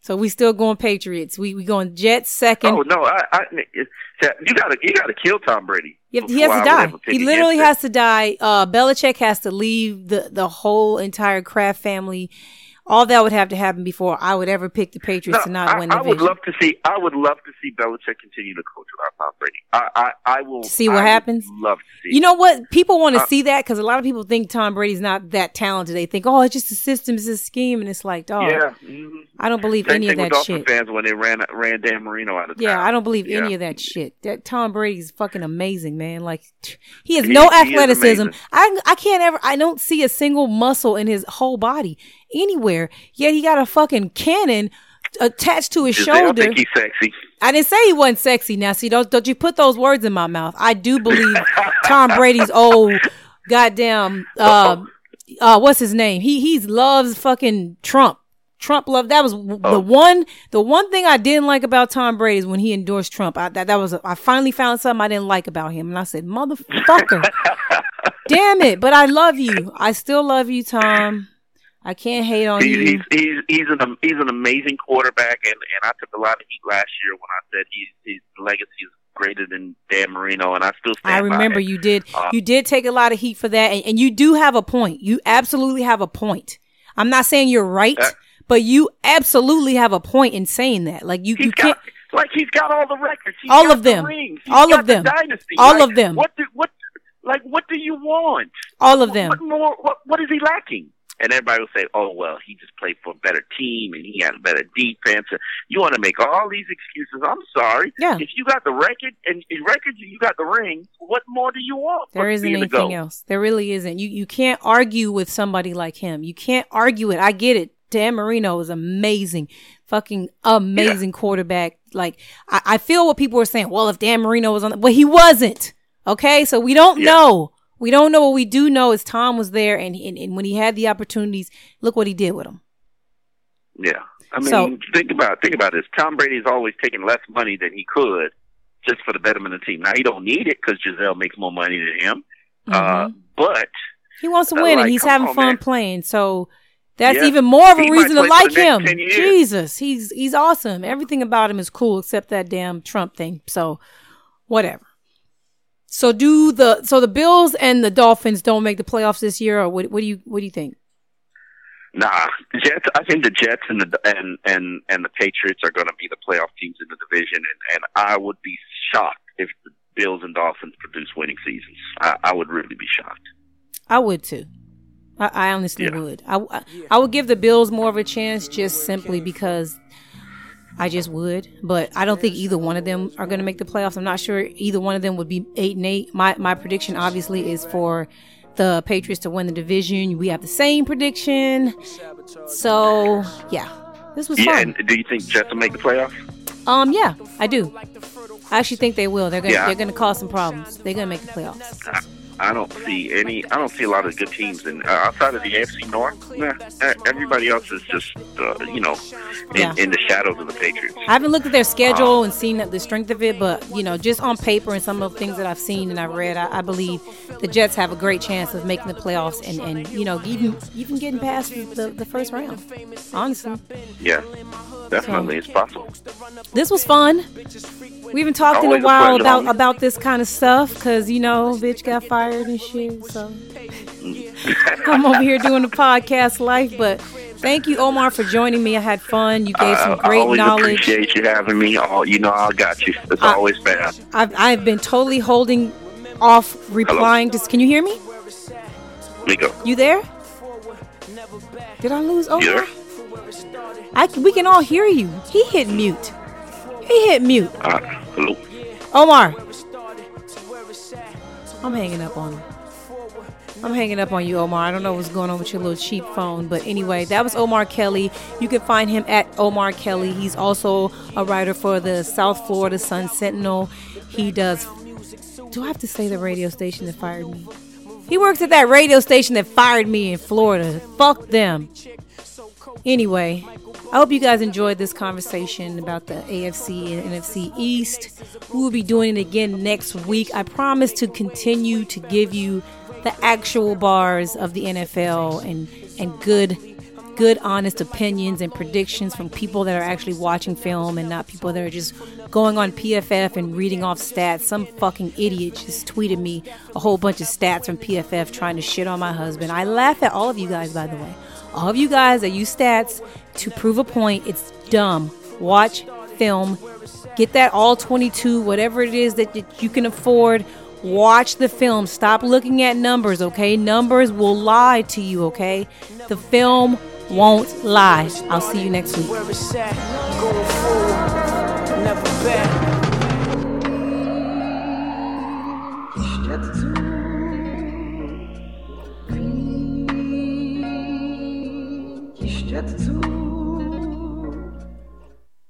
So we still going Patriots. We we going Jets second. Oh no, I, I you gotta you gotta kill Tom Brady. Yep, he has to would die. He literally has to die. Uh, Belichick has to leave the the whole entire Kraft family. All that would have to happen before I would ever pick the. Patriots to not I, win the I would love to see. I would love to see Belichick continue to coach without Tom Brady. I I, I will See what I happens? Love to see. You know what? People want to Uh, see that because a lot of people think Tom Brady's not that talented. They think, oh, it's just a system, it's a scheme, and it's like, dog, yeah. I don't believe Same any of that Dolphin shit. fans when they ran ran Dan Marino out of town. Yeah. I don't believe any of that shit. That Tom Brady's fucking amazing, man. Like he has He- no athleticism. I I can't ever. I don't see a single muscle in his whole body anywhere. Yet he got a fucking cannon attached to his shoulder. think he's sexy. I didn't say he wasn't sexy. Now, see, don't don't you put those words in my mouth? I do believe Tom Brady's old goddamn. Uh, uh, what's his name? He he loves fucking Trump. Trump love that was the Oh. one the one thing I didn't like about Tom Brady is when he endorsed Trump. I, that that was I finally found something I didn't like about him, and I said, "Motherfucker, damn it!" But I love you. I still love you, Tom. I can't hate on He's, you. he's he's he's an he's an amazing quarterback, and and I took a lot of heat last year when I said he's his legacy is greater than Dan Marino, and I still stand I remember you did. Uh, you did take a lot of heat for that, and, and you do have a point. You absolutely have a point. I'm not saying you're right, Uh, but you absolutely have a point in saying that. Like you, you can't. got like he's got all the records. He's All of the them. rings. He's All of the them. Dynasty. All Like, of them. What do, what like what do you want? All of them. What more? What what is he lacking? And everybody will say, "Oh well, he just played for a better team and he had a better defense." You want to make all these excuses? I'm sorry. Yeah. If you got the record and the record, you got the ring. What more do you want? There isn't anything else. There really isn't. You you can't argue with somebody like him. You can't argue it. I get it. Dan Marino is amazing, fucking amazing quarterback. Like I, I feel what people are saying. Well, if Dan Marino was on, the, but he wasn't. Okay, so we don't Yeah. know. We don't know. What we do know is Tom was there, and, and and when he had the opportunities, look what he did with them. Yeah. I mean, So- think about think about this. Tom Brady's always taking less money than he could just for the betterment of the team. Now he don't need it because Gisele makes more money than him. Uh, Mhm. but he wants to uh, win, and he's having on, fun man. playing. So. That's Yeah. even more of a He reason to like him. Jesus, he's he's awesome. Everything about him is cool except that damn Trump thing. So, whatever. So do the so the Bills and the Dolphins don't make the playoffs this year, or what? What do you what do you think? nah, Jets. I think the Jets and the and and and the Patriots are going to be the playoff teams in the division, and and I would be shocked if the Bills and Dolphins produce winning seasons. I, I would really be shocked. I would too. I, I honestly yeah. would. I, I would give the Bills more of a chance just simply because I just would. But I don't think either one of them are going to make the playoffs. I'm not sure either one of them would be eight and eight. My my prediction obviously is for the Patriots to win the division. We have the same prediction. So yeah, this was yeah, fun. And do you think Jets will make the playoffs? Um, yeah, I do. I actually think they will. They're gonna yeah. they're gonna cause some problems. They're gonna make the playoffs. I don't see any. I don't see a lot of good teams in uh, outside of the AFC North. Nah, everybody else is just uh, you know in, yeah. in, the shadows of the Patriots. I haven't looked at their schedule um, and seen the strength of it, but you know, just on paper and some of the things that I've seen and I've read, I, I believe the Jets have a great chance of making the playoffs and, and you know even even getting past the, the first round. Honestly. Yeah, definitely, so, it's possible. This was fun. We haven't talked Always in a while a about about this kind of stuff because you know, bitch got fired and shit. So I'm over here doing the podcast life, but thank you, Omar, for joining me. I had fun. You gave some great I always knowledge. Appreciate you having me. Oh, you know, I got you. It's I, always bad. I've I've been totally holding off replying. To, can you hear me? Nico. You there? Did I lose Omar? I, we can all hear you. He hit mute. He hit mute. Uh, hello. Omar. I'm hanging up on. I'm hanging up on you, Omar. I don't know what's going on with your little cheap phone, but anyway, that was Omar Kelly. You can find him at Omar Kelly. He's also a writer for the South Florida Sun Sentinel. He does. Do I have to say the radio station that fired me? He works at that radio station that fired me in Florida. Fuck them. Anyway, I hope you guys enjoyed this conversation about the AFC and NFC East. We will be doing it again next week. I promise to continue to give you the actual bars of the NFL and and good good honest opinions and predictions from people that are actually watching film and not people that are just going on PFF and reading off stats. Some fucking idiot just tweeted me a whole bunch of stats from PFF trying to shit on my husband. I laugh at all of you guys by the way all of you guys that use stats to prove a point, it's dumb. Watch film, get that all 22, whatever it is that you can afford. Watch the film. Stop looking at numbers, okay? Numbers will lie to you, okay? The film won't lie. I'll see you next week. Jet to